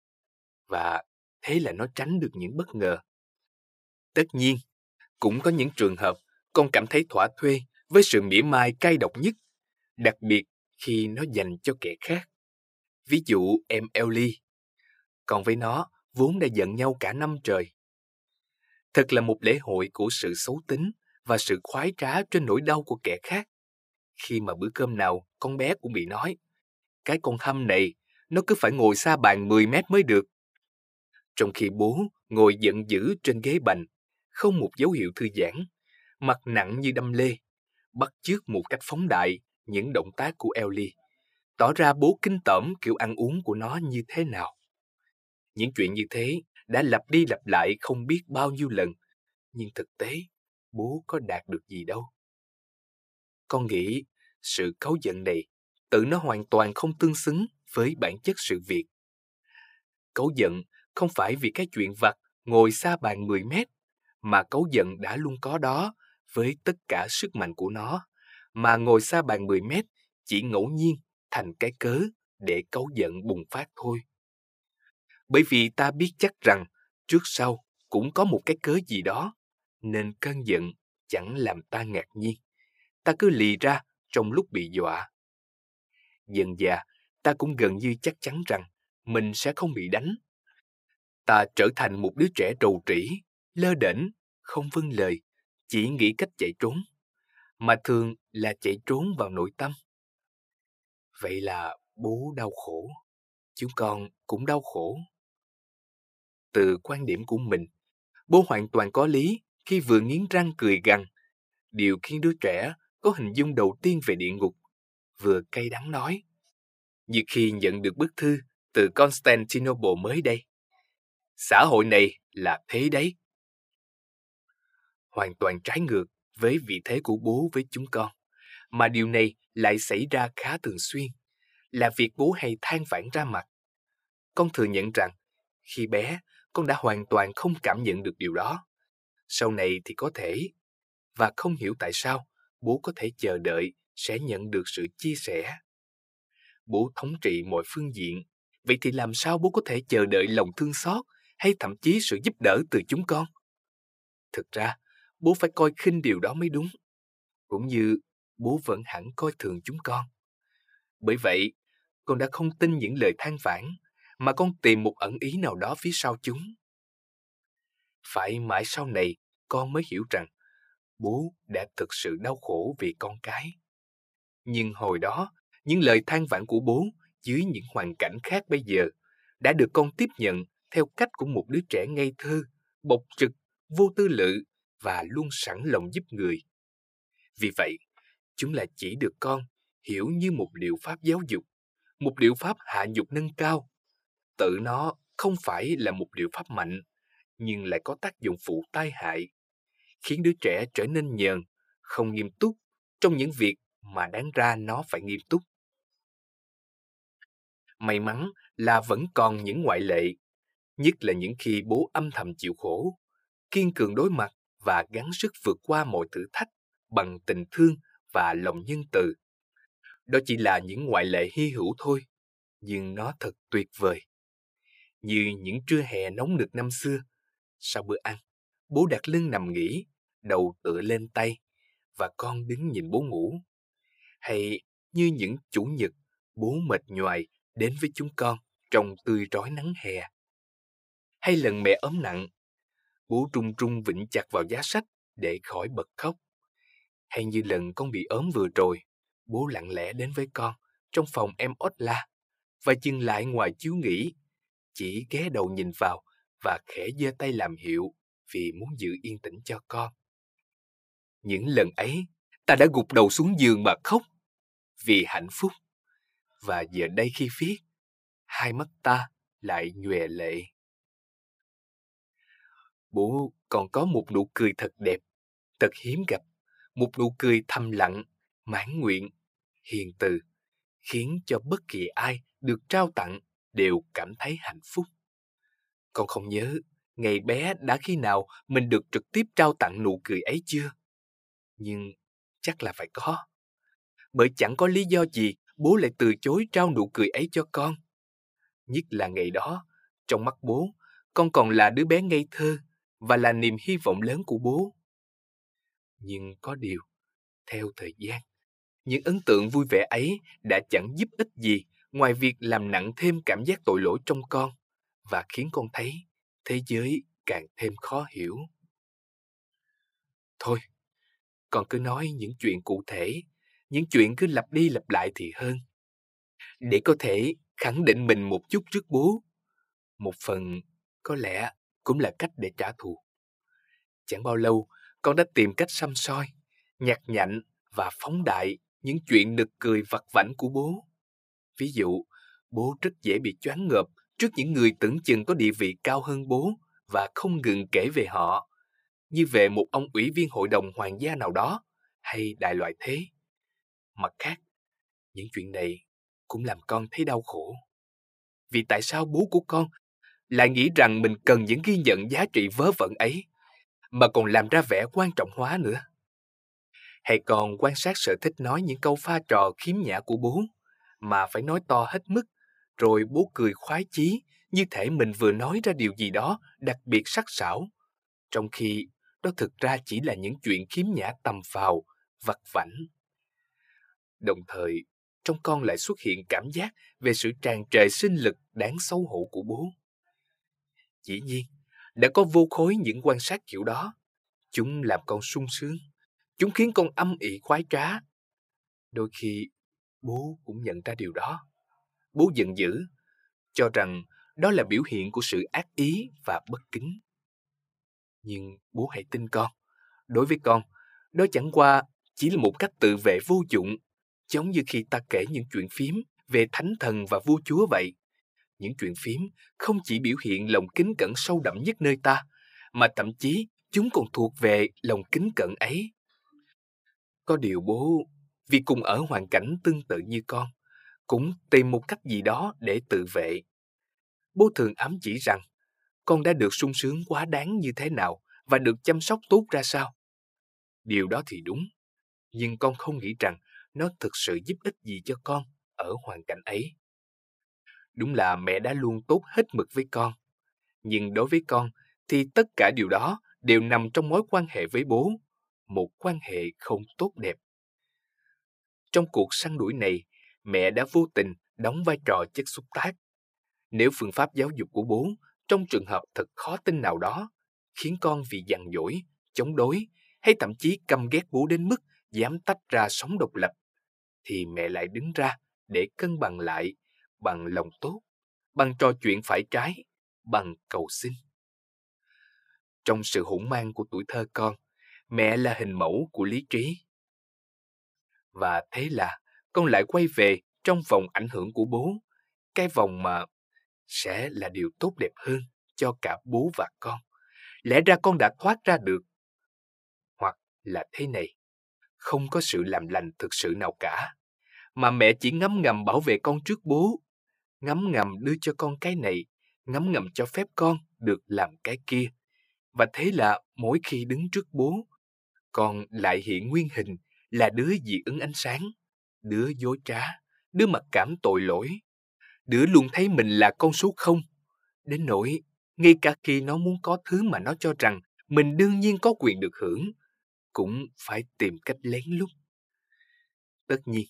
Và thế là nó tránh được những bất ngờ. Tất nhiên, cũng có những trường hợp con cảm thấy thỏa thuê với sự mỉa mai cay độc nhất, đặc biệt khi nó dành cho kẻ khác. Ví dụ em Ellie, còn với nó vốn đã giận nhau cả năm trời. Thật là một lễ hội của sự xấu tính và sự khoái trá trên nỗi đau của kẻ khác. Khi mà bữa cơm nào con bé cũng bị nói, cái con hâm này, nó cứ phải ngồi xa bàn 10 mét mới được. Trong khi bố ngồi giận dữ trên ghế bành, không một dấu hiệu thư giãn, mặt nặng như đâm lê, bắt chước một cách phóng đại những động tác của Ellie, tỏ ra bố kinh tởm kiểu ăn uống của nó như thế nào. Những chuyện như thế đã lặp đi lặp lại không biết bao nhiêu lần, nhưng thực tế bố có đạt được gì đâu. Con nghĩ sự cáu giận này tự nó hoàn toàn không tương xứng với bản chất sự việc. Cáu giận không phải vì cái chuyện vặt ngồi xa bàn 10 mét, mà cáu giận đã luôn có đó với tất cả sức mạnh của nó, mà ngồi xa bàn 10 mét chỉ ngẫu nhiên thành cái cớ để cáu giận bùng phát thôi. Bởi vì ta biết chắc rằng trước sau cũng có một cái cớ gì đó, nên cơn giận chẳng làm ta ngạc nhiên. Ta cứ lì ra trong lúc bị dọa. Dần dà, ta cũng gần như chắc chắn rằng mình sẽ không bị đánh. Ta trở thành một đứa trẻ rầu trĩ, lơ đễnh, không vâng lời, chỉ nghĩ cách chạy trốn, mà thường là chạy trốn vào nội tâm. Vậy là bố đau khổ, chúng con cũng đau khổ. Từ quan điểm của mình, bố hoàn toàn có lý khi vừa nghiến răng cười gằn, điều khiến đứa trẻ có hình dung đầu tiên về địa ngục, vừa cay đắng nói. Như khi nhận được bức thư từ Constantinople mới đây. Xã hội này là thế đấy. Hoàn toàn trái ngược với vị thế của bố với chúng con, mà điều này lại xảy ra khá thường xuyên, là việc bố hay than vãn ra mặt. Con thừa nhận rằng, khi bé, con đã hoàn toàn không cảm nhận được điều đó. Sau này thì có thể, và không hiểu tại sao bố có thể chờ đợi sẽ nhận được sự chia sẻ. Bố thống trị mọi phương diện, vậy thì làm sao bố có thể chờ đợi lòng thương xót hay thậm chí sự giúp đỡ từ chúng con? Thực ra, bố phải coi khinh điều đó mới đúng. Cũng như bố vẫn hẳn coi thường chúng con. Bởi vậy, con đã không tin những lời than vãn, mà con tìm một ẩn ý nào đó phía sau chúng. Phải mãi sau này, con mới hiểu rằng bố đã thực sự đau khổ vì con cái. Nhưng hồi đó, những lời than vãn của bố dưới những hoàn cảnh khác bây giờ đã được con tiếp nhận theo cách của một đứa trẻ ngây thơ, bộc trực, vô tư lự và luôn sẵn lòng giúp người. Vì vậy, chúng là chỉ được con hiểu như một liệu pháp giáo dục, một liệu pháp hạ nhục nâng cao. Tự nó không phải là một liệu pháp mạnh, nhưng lại có tác dụng phụ tai hại, khiến đứa trẻ trở nên nhờn, không nghiêm túc trong những việc mà đáng ra nó phải nghiêm túc. May mắn là vẫn còn những ngoại lệ, nhất là những khi bố âm thầm chịu khổ, kiên cường đối mặt và gắng sức vượt qua mọi thử thách bằng tình thương và lòng nhân từ. Đó chỉ là những ngoại lệ hy hữu thôi, nhưng nó thật tuyệt vời. Như những trưa hè nóng nực năm xưa, sau bữa ăn, bố đặt lưng nằm nghỉ, đầu tựa lên tay, và con đứng nhìn bố ngủ. Hay như những chủ nhật, bố mệt nhoài đến với chúng con trong tươi rói nắng hè. Hay lần mẹ ốm nặng, bố trung trung vĩnh chặt vào giá sách để khỏi bật khóc. Hay như lần con bị ốm vừa rồi, bố lặng lẽ đến với con trong phòng em ốt la và dừng lại ngoài chiếu nghỉ, chỉ ghé đầu nhìn vào và khẽ giơ tay làm hiệu vì muốn giữ yên tĩnh cho con. Những lần ấy, ta đã gục đầu xuống giường mà khóc vì hạnh phúc. Và giờ đây khi viết, hai mắt ta lại nhòe lệ. Bố còn có một nụ cười thật đẹp, thật hiếm gặp, một nụ cười thầm lặng, mãn nguyện, hiền từ, khiến cho bất kỳ ai được trao tặng đều cảm thấy hạnh phúc. Con không nhớ ngày bé đã khi nào mình được trực tiếp trao tặng nụ cười ấy chưa? Nhưng chắc là phải có. Bởi chẳng có lý do gì bố lại từ chối trao nụ cười ấy cho con. Nhất là ngày đó, trong mắt bố, con còn là đứa bé ngây thơ và là niềm hy vọng lớn của bố. Nhưng có điều, theo thời gian, những ấn tượng vui vẻ ấy đã chẳng giúp ích gì ngoài việc làm nặng thêm cảm giác tội lỗi trong con và khiến con thấy thế giới càng thêm khó hiểu. Thôi, con cứ nói những chuyện cụ thể, những chuyện cứ lặp đi lặp lại thì hơn. Để có thể khẳng định mình một chút trước bố. Một phần có lẽ cũng là cách để trả thù. Chẳng bao lâu, con đã tìm cách xăm soi, nhặt nhạnh và phóng đại những chuyện nực cười vặt vảnh của bố. Ví dụ, bố rất dễ bị choáng ngợp trước những người tưởng chừng có địa vị cao hơn bố và không ngừng kể về họ, như về một ông ủy viên hội đồng hoàng gia nào đó hay đại loại thế. Mặt khác, những chuyện này cũng làm con thấy đau khổ. Vì tại sao bố của con lại nghĩ rằng mình cần những ghi nhận giá trị vớ vẩn ấy, mà còn làm ra vẻ quan trọng hóa nữa? Hay còn quan sát sở thích nói những câu pha trò khiếm nhã của bố, mà phải nói to hết mức, rồi bố cười khoái chí như thể mình vừa nói ra điều gì đó đặc biệt sắc sảo, trong khi đó thực ra chỉ là những chuyện khiếm nhã tầm phào, vặt vảnh. Đồng thời, trong con lại xuất hiện cảm giác về sự tràn trề sinh lực đáng xấu hổ của bố. Dĩ nhiên, đã có vô khối những quan sát kiểu đó. Chúng làm con sung sướng. Chúng khiến con âm ỉ khoái trá. Đôi khi, bố cũng nhận ra điều đó. Bố giận dữ, cho rằng đó là biểu hiện của sự ác ý và bất kính. Nhưng bố hãy tin con. Đối với con, đó chẳng qua chỉ là một cách tự vệ vô dụng, giống như khi ta kể những chuyện phím về thánh thần và vua chúa vậy. Những chuyện phím không chỉ biểu hiện lòng kính cẩn sâu đậm nhất nơi ta, mà thậm chí chúng còn thuộc về lòng kính cẩn ấy. Có điều bố, vì cùng ở hoàn cảnh tương tự như con, cũng tìm một cách gì đó để tự vệ. Bố thường ám chỉ rằng con đã được sung sướng quá đáng như thế nào và được chăm sóc tốt ra sao. Điều đó thì đúng, nhưng con không nghĩ rằng nó thực sự giúp ích gì cho con ở hoàn cảnh ấy. Đúng là mẹ đã luôn tốt hết mực với con, nhưng đối với con thì tất cả điều đó đều nằm trong mối quan hệ với bố, một quan hệ không tốt đẹp. Trong cuộc săn đuổi này, mẹ đã vô tình đóng vai trò chất xúc tác. Nếu phương pháp giáo dục của bố trong trường hợp thật khó tin nào đó khiến con vì dằn dỗi, chống đối hay thậm chí căm ghét bố đến mức dám tách ra sống độc lập, thì mẹ lại đứng ra để cân bằng lại bằng lòng tốt, bằng trò chuyện phải trái, bằng cầu xin. Trong sự hỗn mang của tuổi thơ con, mẹ là hình mẫu của lý trí. Và thế là con lại quay về trong vòng ảnh hưởng của bố, cái vòng mà sẽ là điều tốt đẹp hơn cho cả bố và con. Lẽ ra con đã thoát ra được. Hoặc là thế này, không có sự làm lành thực sự nào cả, mà mẹ chỉ ngấm ngầm bảo vệ con trước bố, ngấm ngầm đưa cho con cái này, ngấm ngầm cho phép con được làm cái kia. Và thế là mỗi khi đứng trước bố, con lại hiện nguyên hình là đứa dị ứng ánh sáng, đứa dối trá, đứa mặc cảm tội lỗi, đứa luôn thấy mình là con số không, đến nỗi ngay cả khi nó muốn có thứ mà nó cho rằng mình đương nhiên có quyền được hưởng, cũng phải tìm cách lén lút. Tất nhiên,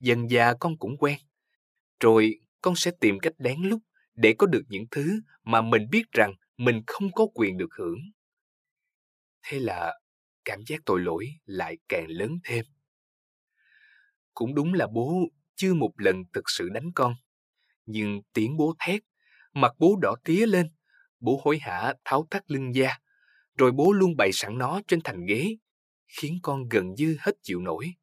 dần già con cũng quen. Rồi con sẽ tìm cách lén lút để có được những thứ mà mình biết rằng mình không có quyền được hưởng. Thế là cảm giác tội lỗi lại càng lớn thêm. Cũng đúng là bố chưa một lần thực sự đánh con. Nhưng tiếng bố thét, mặt bố đỏ tía lên, bố hối hả tháo thắt lưng da, rồi bố luôn bày sẵn nó trên thành ghế, khiến con gần như hết chịu nổi.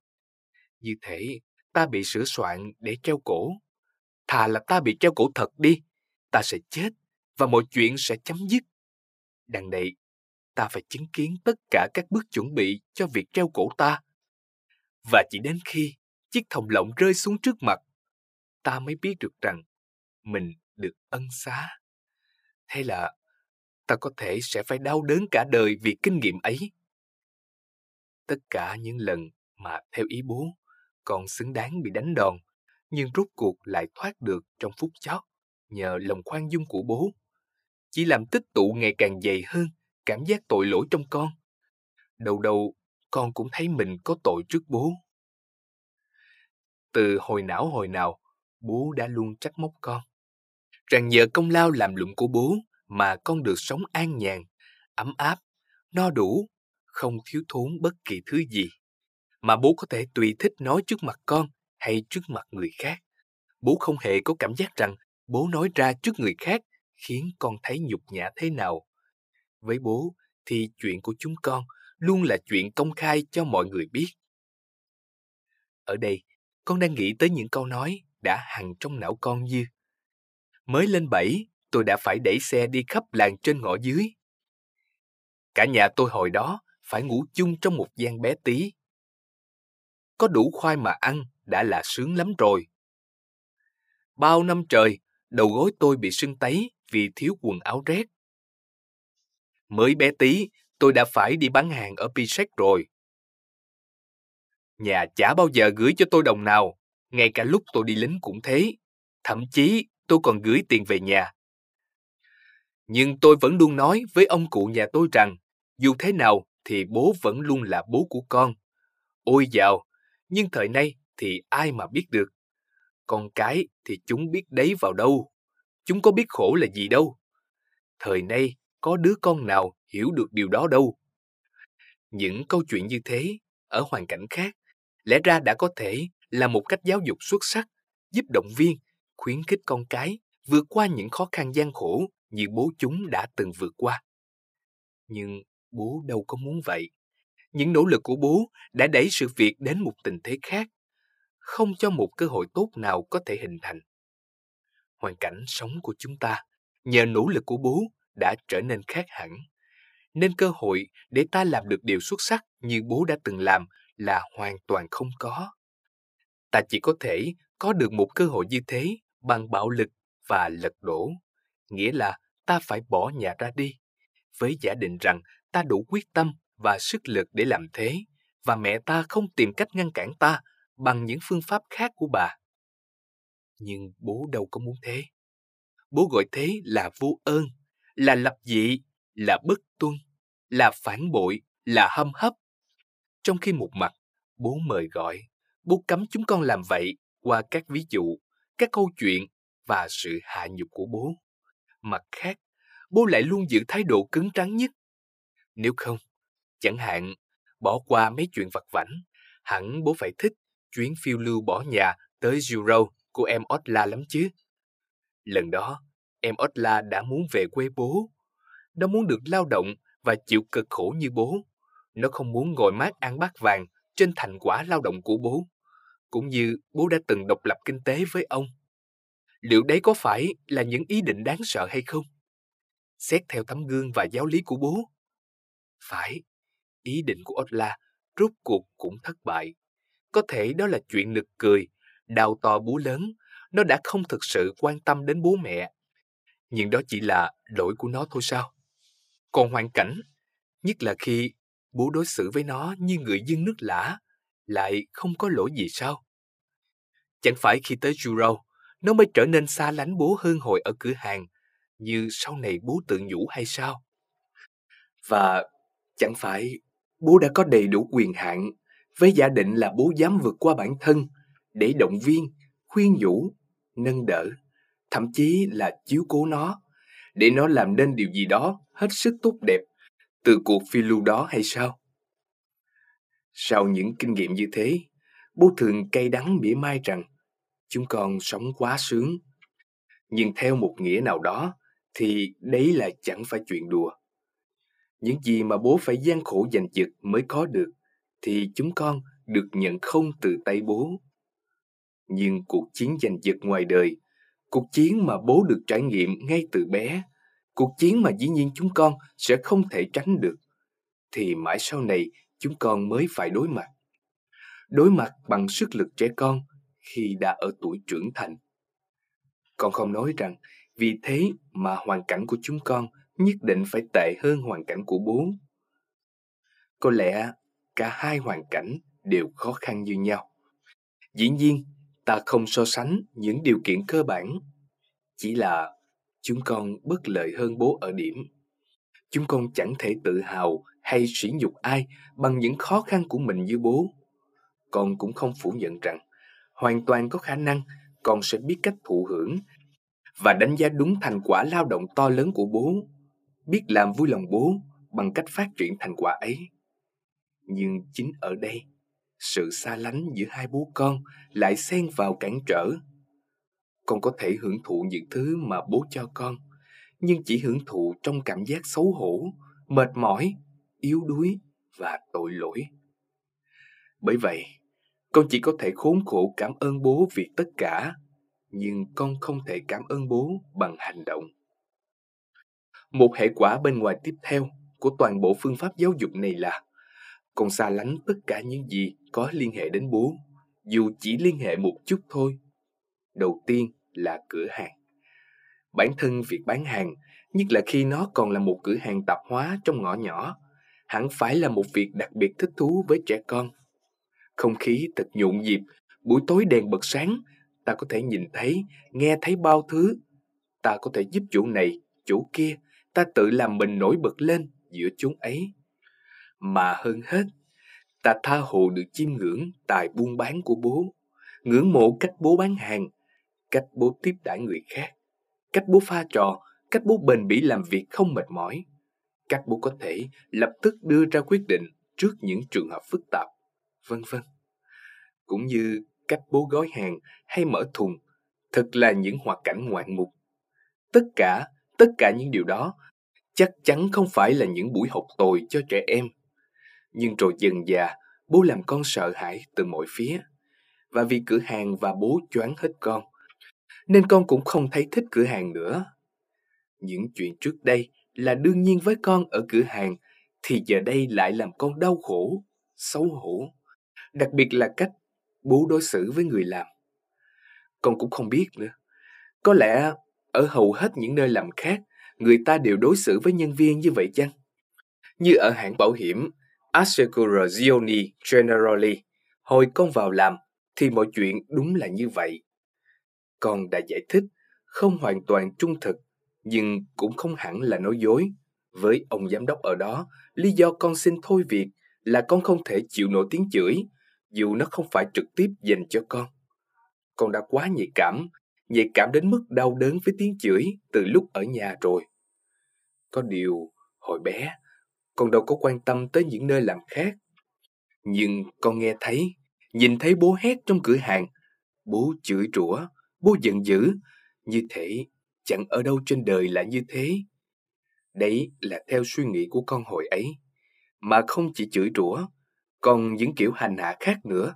Như thể ta bị sửa soạn để treo cổ. Thà là ta bị treo cổ thật đi, ta sẽ chết và mọi chuyện sẽ chấm dứt. Đằng này, ta phải chứng kiến tất cả các bước chuẩn bị cho việc treo cổ ta. Và chỉ đến khi chiếc thòng lọng rơi xuống trước mặt, ta mới biết được rằng mình được ân xá. Thế là ta có thể sẽ phải đau đớn cả đời vì kinh nghiệm ấy. Tất cả những lần mà theo ý bố, còn xứng đáng bị đánh đòn, nhưng rốt cuộc lại thoát được trong phút chót nhờ lòng khoan dung của bố. Chỉ làm tích tụ ngày càng dày hơn cảm giác tội lỗi trong con. Đầu đầu, con cũng thấy mình có tội trước bố. Từ hồi não hồi nào, bố đã luôn trách móc con. Rằng nhờ công lao làm lụng của bố mà con được sống an nhàn, ấm áp, no đủ, không thiếu thốn bất kỳ thứ gì. Mà bố có thể tùy thích nói trước mặt con hay trước mặt người khác. Bố không hề có cảm giác rằng bố nói ra trước người khác khiến con thấy nhục nhã thế nào. Với bố thì chuyện của chúng con luôn là chuyện công khai cho mọi người biết. Ở đây, con đang nghĩ tới những câu nói đã hằn trong não con như Mới lên bảy, tôi đã phải đẩy xe đi khắp làng trên ngõ dưới. Cả nhà tôi hồi đó phải ngủ chung trong một gian bé tí. Có đủ khoai mà ăn đã là sướng lắm rồi. Bao năm trời, đầu gối tôi bị sưng tấy vì thiếu quần áo rét. Mới bé tí, tôi đã phải đi bán hàng ở Pisek rồi. Nhà chả bao giờ gửi cho tôi đồng nào, ngay cả lúc tôi đi lính cũng thế. Thậm chí tôi còn gửi tiền về nhà. Nhưng tôi vẫn luôn nói với ông cụ nhà tôi rằng, dù thế nào thì bố vẫn luôn là bố của con. Ôi dào, nhưng thời nay thì ai mà biết được. Con cái thì chúng biết đấy vào đâu. Chúng có biết khổ là gì đâu. Thời nay có đứa con nào hiểu được điều đó đâu. Những câu chuyện như thế, ở hoàn cảnh khác, lẽ ra đã có thể là một cách giáo dục xuất sắc, giúp động viên, khuyến khích con cái vượt qua những khó khăn gian khổ như bố chúng đã từng vượt qua. Nhưng bố đâu có muốn vậy. Những nỗ lực của bố đã đẩy sự việc đến một tình thế khác, không cho một cơ hội tốt nào có thể hình thành. Hoàn cảnh sống của chúng ta, nhờ nỗ lực của bố, đã trở nên khác hẳn. Nên cơ hội để ta làm được điều xuất sắc như bố đã từng làm là hoàn toàn không có. Ta chỉ có thể có được một cơ hội như thế bằng bạo lực và lật đổ, nghĩa là ta phải bỏ nhà ra đi, với giả định rằng ta đủ quyết tâm và sức lực để làm thế, và mẹ ta không tìm cách ngăn cản ta bằng những phương pháp khác của bà. Nhưng bố đâu có muốn thế. Bố gọi thế là vô ơn, là lập dị, là bất tuân, là phản bội, là hâm hấp. Trong khi một mặt, bố mời gọi, bố cấm chúng con làm vậy qua các ví dụ các câu chuyện và sự hạ nhục của bố. Mặt khác, bố lại luôn giữ thái độ cứng rắn nhất. Nếu không, chẳng hạn, bỏ qua mấy chuyện vặt vảnh, hẳn bố phải thích chuyến phiêu lưu bỏ nhà tới Euro của em Otla lắm chứ. Lần đó, em Otla đã muốn về quê bố. Nó muốn được lao động và chịu cực khổ như bố. Nó không muốn ngồi mát ăn bát vàng trên thành quả lao động của bố, cũng như bố đã từng độc lập kinh tế với ông. Liệu đấy có phải là những ý định đáng sợ hay không? Xét theo tấm gương và giáo lý của bố. Phải, ý định của Otla rốt cuộc cũng thất bại. Có thể đó là chuyện nực cười, đau to bú lớn, nó đã không thực sự quan tâm đến bố mẹ. Nhưng đó chỉ là lỗi của nó thôi sao? Còn hoàn cảnh, nhất là khi bố đối xử với nó như người dân nước lã, lại không có lỗi gì sao? Chẳng phải khi tới Juro, nó mới trở nên xa lánh bố hơn hồi ở cửa hàng, như sau này bố tự nhủ hay sao? Và chẳng phải bố đã có đầy đủ quyền hạn với giả định là bố dám vượt qua bản thân để động viên, khuyên nhủ, nâng đỡ, thậm chí là chiếu cố nó để nó làm nên điều gì đó hết sức tốt đẹp từ cuộc phiêu lưu đó hay sao? Sau những kinh nghiệm như thế, bố thường cay đắng mỉa mai rằng chúng con sống quá sướng. Nhưng theo một nghĩa nào đó thì đấy là chẳng phải chuyện đùa. Những gì mà bố phải gian khổ giành giật mới có được thì chúng con được nhận không từ tay bố. Nhưng cuộc chiến giành giật ngoài đời, cuộc chiến mà bố được trải nghiệm ngay từ bé, cuộc chiến mà dĩ nhiên chúng con sẽ không thể tránh được, thì mãi sau này chúng con mới phải đối mặt. Đối mặt bằng sức lực trẻ con khi đã ở tuổi trưởng thành. Con không nói rằng vì thế mà hoàn cảnh của chúng con nhất định phải tệ hơn hoàn cảnh của bố. Có lẽ cả hai hoàn cảnh đều khó khăn như nhau. Dĩ nhiên, ta không so sánh những điều kiện cơ bản. Chỉ là chúng con bất lợi hơn bố ở điểm. Chúng con chẳng thể tự hào hay sỉ nhục ai bằng những khó khăn của mình như bố. Con cũng không phủ nhận rằng hoàn toàn có khả năng con sẽ biết cách thụ hưởng và đánh giá đúng thành quả lao động to lớn của bố, biết làm vui lòng bố bằng cách phát triển thành quả ấy. Nhưng chính ở đây, sự xa lánh giữa hai bố con lại xen vào cản trở. Con có thể hưởng thụ những thứ mà bố cho con, nhưng chỉ hưởng thụ trong cảm giác xấu hổ, mệt mỏi, yếu đuối và tội lỗi. Bởi vậy, con chỉ có thể khốn khổ cảm ơn bố vì tất cả, nhưng con không thể cảm ơn bố bằng hành động. Một hệ quả bên ngoài tiếp theo của toàn bộ phương pháp giáo dục này là con xa lánh tất cả những gì có liên hệ đến bố, dù chỉ liên hệ một chút thôi. Đầu tiên là cửa hàng. Bản thân việc bán hàng, nhất là khi nó còn là một cửa hàng tạp hóa trong ngõ nhỏ, hẳn phải là một việc đặc biệt thích thú với trẻ con. Không khí thật nhộn nhịp, buổi tối đèn bật sáng, ta có thể nhìn thấy, nghe thấy bao thứ. Ta có thể giúp chỗ này, chỗ kia, ta tự làm mình nổi bật lên giữa chúng ấy. Mà hơn hết, ta tha hồ được chiêm ngưỡng tài buôn bán của bố, ngưỡng mộ cách bố bán hàng, cách bố tiếp đãi người khác, cách bố pha trò, cách bố bền bỉ làm việc không mệt mỏi, cách bố có thể lập tức đưa ra quyết định trước những trường hợp phức tạp, vân vân. Cũng như cách bố gói hàng hay mở thùng, thật là những hoạt cảnh ngoạn mục. Tất cả, tất cả những điều đó chắc chắn không phải là những buổi học tồi cho trẻ em. Nhưng rồi dần già, bố làm con sợ hãi từ mọi phía. Và vì cửa hàng và bố choáng hết con, nên con cũng không thấy thích cửa hàng nữa. Những chuyện trước đây là đương nhiên với con ở cửa hàng, thì giờ đây lại làm con đau khổ, xấu hổ. Đặc biệt là cách bố đối xử với người làm. Con cũng không biết nữa. Có lẽ ở hầu hết những nơi làm khác, người ta đều đối xử với nhân viên như vậy chăng? Như ở hãng bảo hiểm Assicurazioni Generali, hồi con vào làm thì mọi chuyện đúng là như vậy. Con đã giải thích, không hoàn toàn trung thực, nhưng cũng không hẳn là nói dối. Với ông giám đốc ở đó, lý do con xin thôi việc là con không thể chịu nổi tiếng chửi, dù nó không phải trực tiếp dành cho con. Con đã quá nhạy cảm nhạy cảm đến mức đau đớn với tiếng chửi từ lúc ở nhà rồi. Có điều, hồi bé, con đâu có quan tâm tới những nơi làm khác. Nhưng con nghe thấy, nhìn thấy bố hét trong cửa hàng, bố chửi rủa, bố giận dữ, như thể chẳng ở đâu trên đời là như thế. Đấy là theo suy nghĩ của con hồi ấy, mà không chỉ chửi rủa, còn những kiểu hành hạ khác nữa.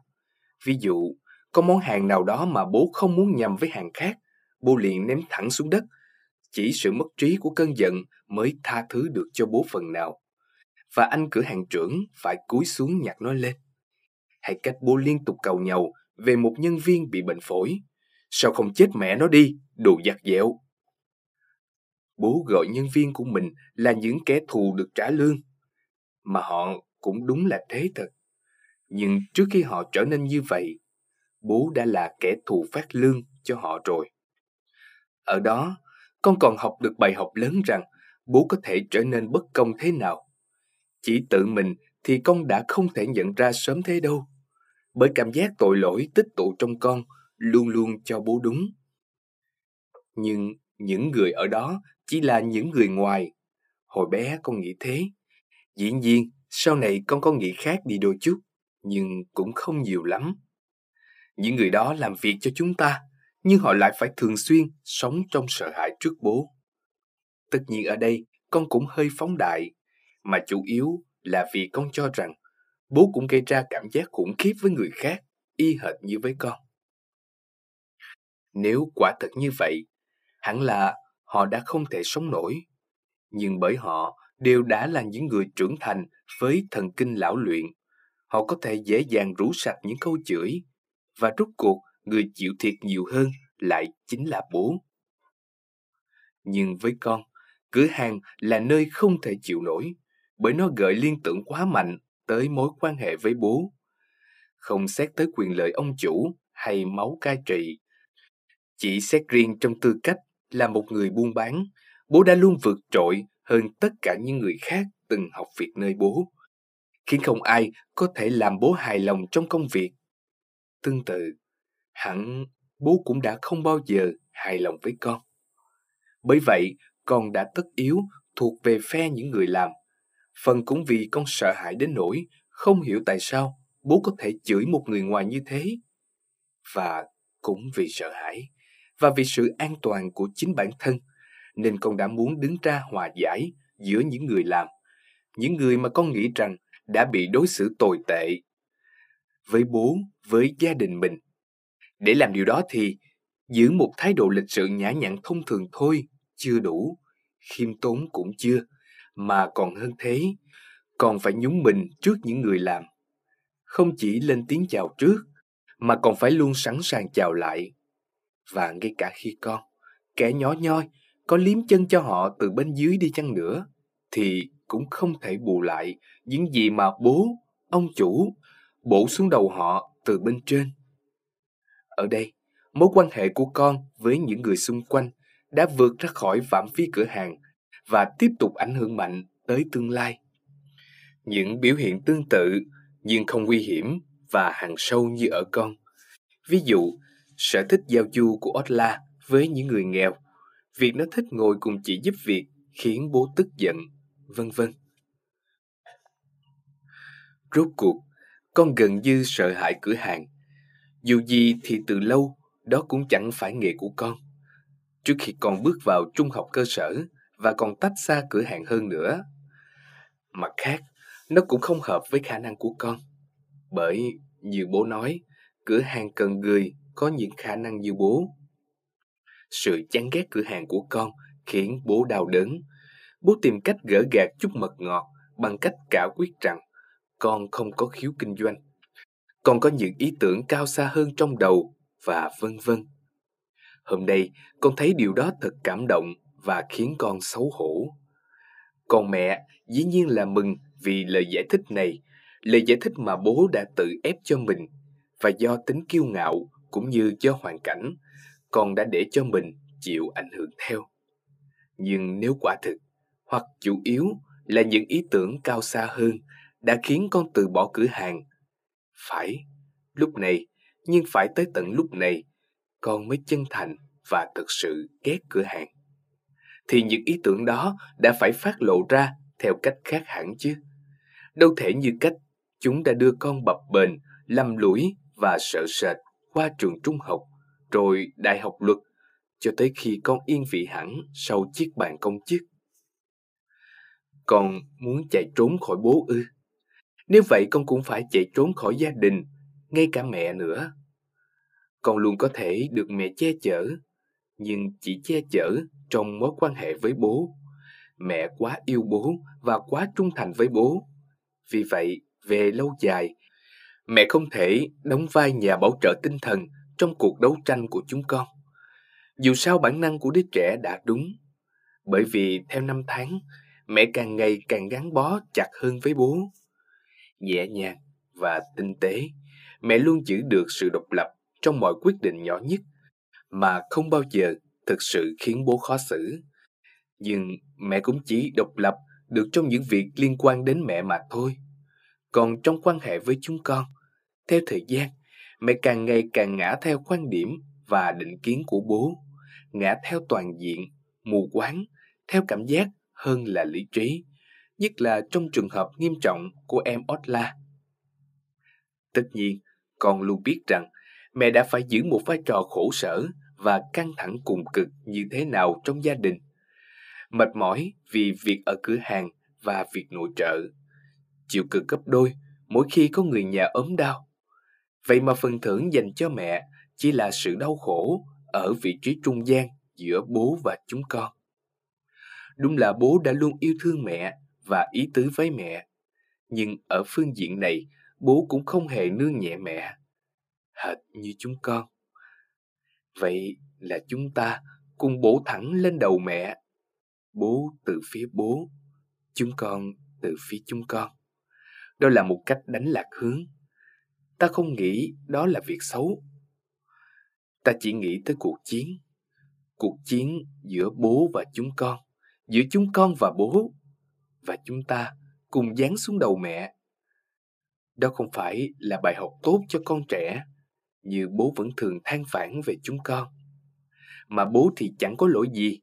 Ví dụ, có món hàng nào đó mà bố không muốn nhầm với hàng khác, bố liền ném thẳng xuống đất. Chỉ sự mất trí của cơn giận mới tha thứ được cho bố phần nào. Và anh cửa hàng trưởng phải cúi xuống nhặt nó lên. Hay cách bố liên tục cầu nhầu về một nhân viên bị bệnh phổi. Sao không chết mẹ nó đi, đồ giặt dẹo. Bố gọi nhân viên của mình là những kẻ thù được trả lương. Mà họ cũng đúng là thế thật. Nhưng trước khi họ trở nên như vậy, bố đã là kẻ thù phát lương cho họ rồi. Ở đó, con còn học được bài học lớn rằng bố có thể trở nên bất công thế nào. Chỉ tự mình thì con đã không thể nhận ra sớm thế đâu. Bởi cảm giác tội lỗi tích tụ trong con luôn luôn cho bố đúng. Nhưng những người ở đó chỉ là những người ngoài. Hồi bé con nghĩ thế. Dĩ nhiên, sau này con có nghĩ khác đi đôi chút, nhưng cũng không nhiều lắm. Những người đó làm việc cho chúng ta, nhưng họ lại phải thường xuyên sống trong sợ hãi trước bố. Tất nhiên ở đây con cũng hơi phóng đại, mà chủ yếu là vì con cho rằng bố cũng gây ra cảm giác khủng khiếp với người khác, y hệt như với con. Nếu quả thật như vậy, hẳn là họ đã không thể sống nổi. Nhưng bởi họ đều đã là những người trưởng thành với thần kinh lão luyện, họ có thể dễ dàng rũ sạch những câu chửi, và rút cuộc người chịu thiệt nhiều hơn lại chính là bố. Nhưng với con, cửa hàng là nơi không thể chịu nổi, bởi nó gợi liên tưởng quá mạnh tới mối quan hệ với bố. Không xét tới quyền lợi ông chủ hay máu cai trị. Chỉ xét riêng trong tư cách là một người buôn bán, bố đã luôn vượt trội hơn tất cả những người khác từng học việc nơi bố, khiến không ai có thể làm bố hài lòng trong công việc. Tương tự, hẳn bố cũng đã không bao giờ hài lòng với con. Bởi vậy, con đã tất yếu thuộc về phe những người làm. Phần cũng vì con sợ hãi đến nỗi không hiểu tại sao bố có thể chửi một người ngoài như thế. Và cũng vì sợ hãi và vì sự an toàn của chính bản thân nên con đã muốn đứng ra hòa giải giữa những người làm, những người mà con nghĩ rằng đã bị đối xử tồi tệ với bố, với gia đình mình. Để làm điều đó thì giữ một thái độ lịch sự nhã nhặn thông thường thôi chưa đủ, khiêm tốn cũng chưa, mà còn hơn thế, còn phải nhúng mình trước những người làm. Không chỉ lên tiếng chào trước, mà còn phải luôn sẵn sàng chào lại. Và ngay cả khi con, kẻ nhỏ nhoi, có liếm chân cho họ từ bên dưới đi chăng nữa, thì cũng không thể bù lại những gì mà bố, ông chủ, bổ xuống đầu họ từ bên trên. Ở đây, mối quan hệ của con với những người xung quanh đã vượt ra khỏi phạm vi cửa hàng và tiếp tục ảnh hưởng mạnh tới tương lai. Những biểu hiện tương tự nhưng không nguy hiểm và hàng sâu như ở con. Ví dụ, sở thích giao du của Otla với những người nghèo, việc nó thích ngồi cùng chị giúp việc khiến bố tức giận, vân vân. Rốt cuộc, con gần như sợ hãi cửa hàng. Dù gì thì từ lâu, đó cũng chẳng phải nghề của con. Trước khi con bước vào trung học cơ sở và còn tách xa cửa hàng hơn nữa. Mặt khác, nó cũng không hợp với khả năng của con. Bởi, như bố nói, cửa hàng cần người có những khả năng như bố. Sự chán ghét cửa hàng của con khiến bố đau đớn. Bố tìm cách gỡ gạt chút mật ngọt bằng cách cả quyết rằng con không có khiếu kinh doanh. Con có những ý tưởng cao xa hơn trong đầu và vân vân. Hôm nay, con thấy điều đó thật cảm động và khiến con xấu hổ. Còn mẹ dĩ nhiên là mừng vì lời giải thích này, lời giải thích mà bố đã tự ép cho mình và do tính kiêu ngạo cũng như do hoàn cảnh, con đã để cho mình chịu ảnh hưởng theo. Nhưng nếu quả thực, hoặc chủ yếu là những ý tưởng cao xa hơn đã khiến con từ bỏ cửa hàng, phải, lúc này, nhưng phải tới tận lúc này, con mới chân thành và thực sự ghét cửa hàng. Thì những ý tưởng đó đã phải phát lộ ra theo cách khác hẳn chứ. Đâu thể như cách chúng đã đưa con bập bềnh, lầm lũi và sợ sệt qua trường trung học, rồi đại học luật, cho tới khi con yên vị hẳn sau chiếc bàn công chức. Con muốn chạy trốn khỏi bố ư? Nếu vậy con cũng phải chạy trốn khỏi gia đình, ngay cả mẹ nữa. Con luôn có thể được mẹ che chở, nhưng chỉ che chở trong mối quan hệ với bố. Mẹ quá yêu bố và quá trung thành với bố. Vì vậy, về lâu dài, mẹ không thể đóng vai nhà bảo trợ tinh thần trong cuộc đấu tranh của chúng con. Dù sao bản năng của đứa trẻ đã đúng, bởi vì theo năm tháng, mẹ càng ngày càng gắn bó chặt hơn với bố. Nhẹ nhàng và tinh tế, mẹ luôn giữ được sự độc lập trong mọi quyết định nhỏ nhất mà không bao giờ thực sự khiến bố khó xử. Nhưng mẹ cũng chỉ độc lập được trong những việc liên quan đến mẹ mà thôi. Còn trong quan hệ với chúng con, theo thời gian, mẹ càng ngày càng ngã theo quan điểm và định kiến của bố, ngã theo toàn diện, mù quáng, theo cảm giác hơn là lý trí, nhất là trong trường hợp nghiêm trọng của em Otla. Tất nhiên, con luôn biết rằng mẹ đã phải giữ một vai trò khổ sở và căng thẳng cùng cực như thế nào trong gia đình. Mệt mỏi vì việc ở cửa hàng và việc nội trợ. Chịu cực gấp đôi mỗi khi có người nhà ốm đau. Vậy mà phần thưởng dành cho mẹ chỉ là sự đau khổ ở vị trí trung gian giữa bố và chúng con. Đúng là bố đã luôn yêu thương mẹ và ý tứ với mẹ. Nhưng ở phương diện này, bố cũng không hề nương nhẹ mẹ. Hệt như chúng con. Vậy là chúng ta cùng bổ thẳng lên đầu mẹ. Bố từ phía bố, chúng con từ phía chúng con. Đó là một cách đánh lạc hướng. Ta không nghĩ đó là việc xấu. Ta chỉ nghĩ tới cuộc chiến. Cuộc chiến giữa bố và chúng con, giữa chúng con và bố, và chúng ta cùng dán xuống đầu mẹ. Đó không phải là bài học tốt cho con trẻ, như bố vẫn thường than phản về chúng con. Mà bố thì chẳng có lỗi gì,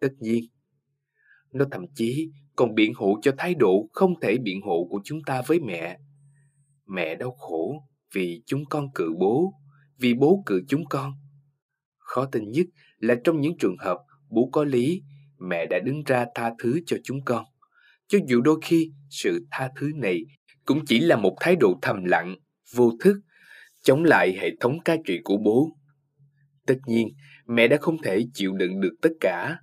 tất nhiên. Nó thậm chí còn biện hộ cho thái độ không thể biện hộ của chúng ta với mẹ. Mẹ đau khổ vì chúng con cự bố, vì bố cự chúng con. Khó tin nhất là trong những trường hợp bố có lý, mẹ đã đứng ra tha thứ cho chúng con. Cho dù đôi khi sự tha thứ này cũng chỉ là một thái độ thầm lặng, vô thức, chống lại hệ thống cai trị của bố. Tất nhiên, mẹ đã không thể chịu đựng được tất cả.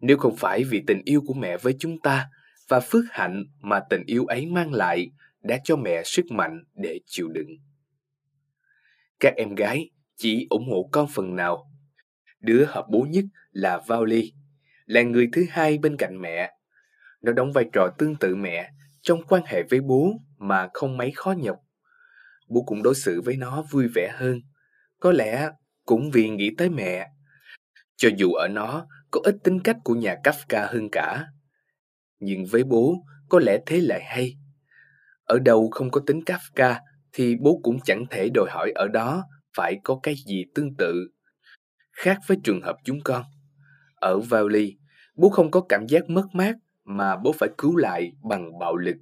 Nếu không phải vì tình yêu của mẹ với chúng ta và phước hạnh mà tình yêu ấy mang lại đã cho mẹ sức mạnh để chịu đựng. Các em gái chỉ ủng hộ con phần nào. Đứa hợp bố nhất là vali là người thứ hai bên cạnh mẹ. Nó đóng vai trò tương tự mẹ trong quan hệ với bố mà không mấy khó nhọc. Bố cũng đối xử với nó vui vẻ hơn. Có lẽ cũng vì nghĩ tới mẹ. Cho dù ở nó có ít tính cách của nhà Kafka hơn cả. Nhưng với bố, có lẽ thế lại hay. Ở đâu không có tính Kafka thì bố cũng chẳng thể đòi hỏi ở đó phải có cái gì tương tự. Khác với trường hợp chúng con. Ở Valley, bố không có cảm giác mất mát mà bố phải cứu lại bằng bạo lực.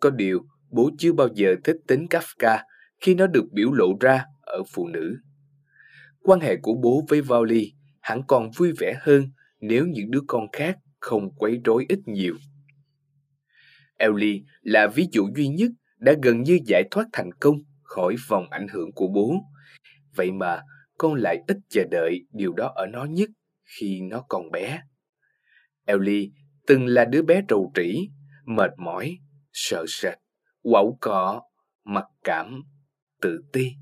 Có điều, bố chưa bao giờ thích tính Kafka khi nó được biểu lộ ra ở phụ nữ. Quan hệ của bố với Vali hẳn còn vui vẻ hơn nếu những đứa con khác không quấy rối ít nhiều. Ellie là ví dụ duy nhất đã gần như giải thoát thành công khỏi vòng ảnh hưởng của bố. Vậy mà con lại ít chờ đợi điều đó ở nó nhất khi nó còn bé. Ellie từng là đứa bé trầu trĩ, mệt mỏi, sợ sệt, quẩu cọ, mặc cảm, tự ti,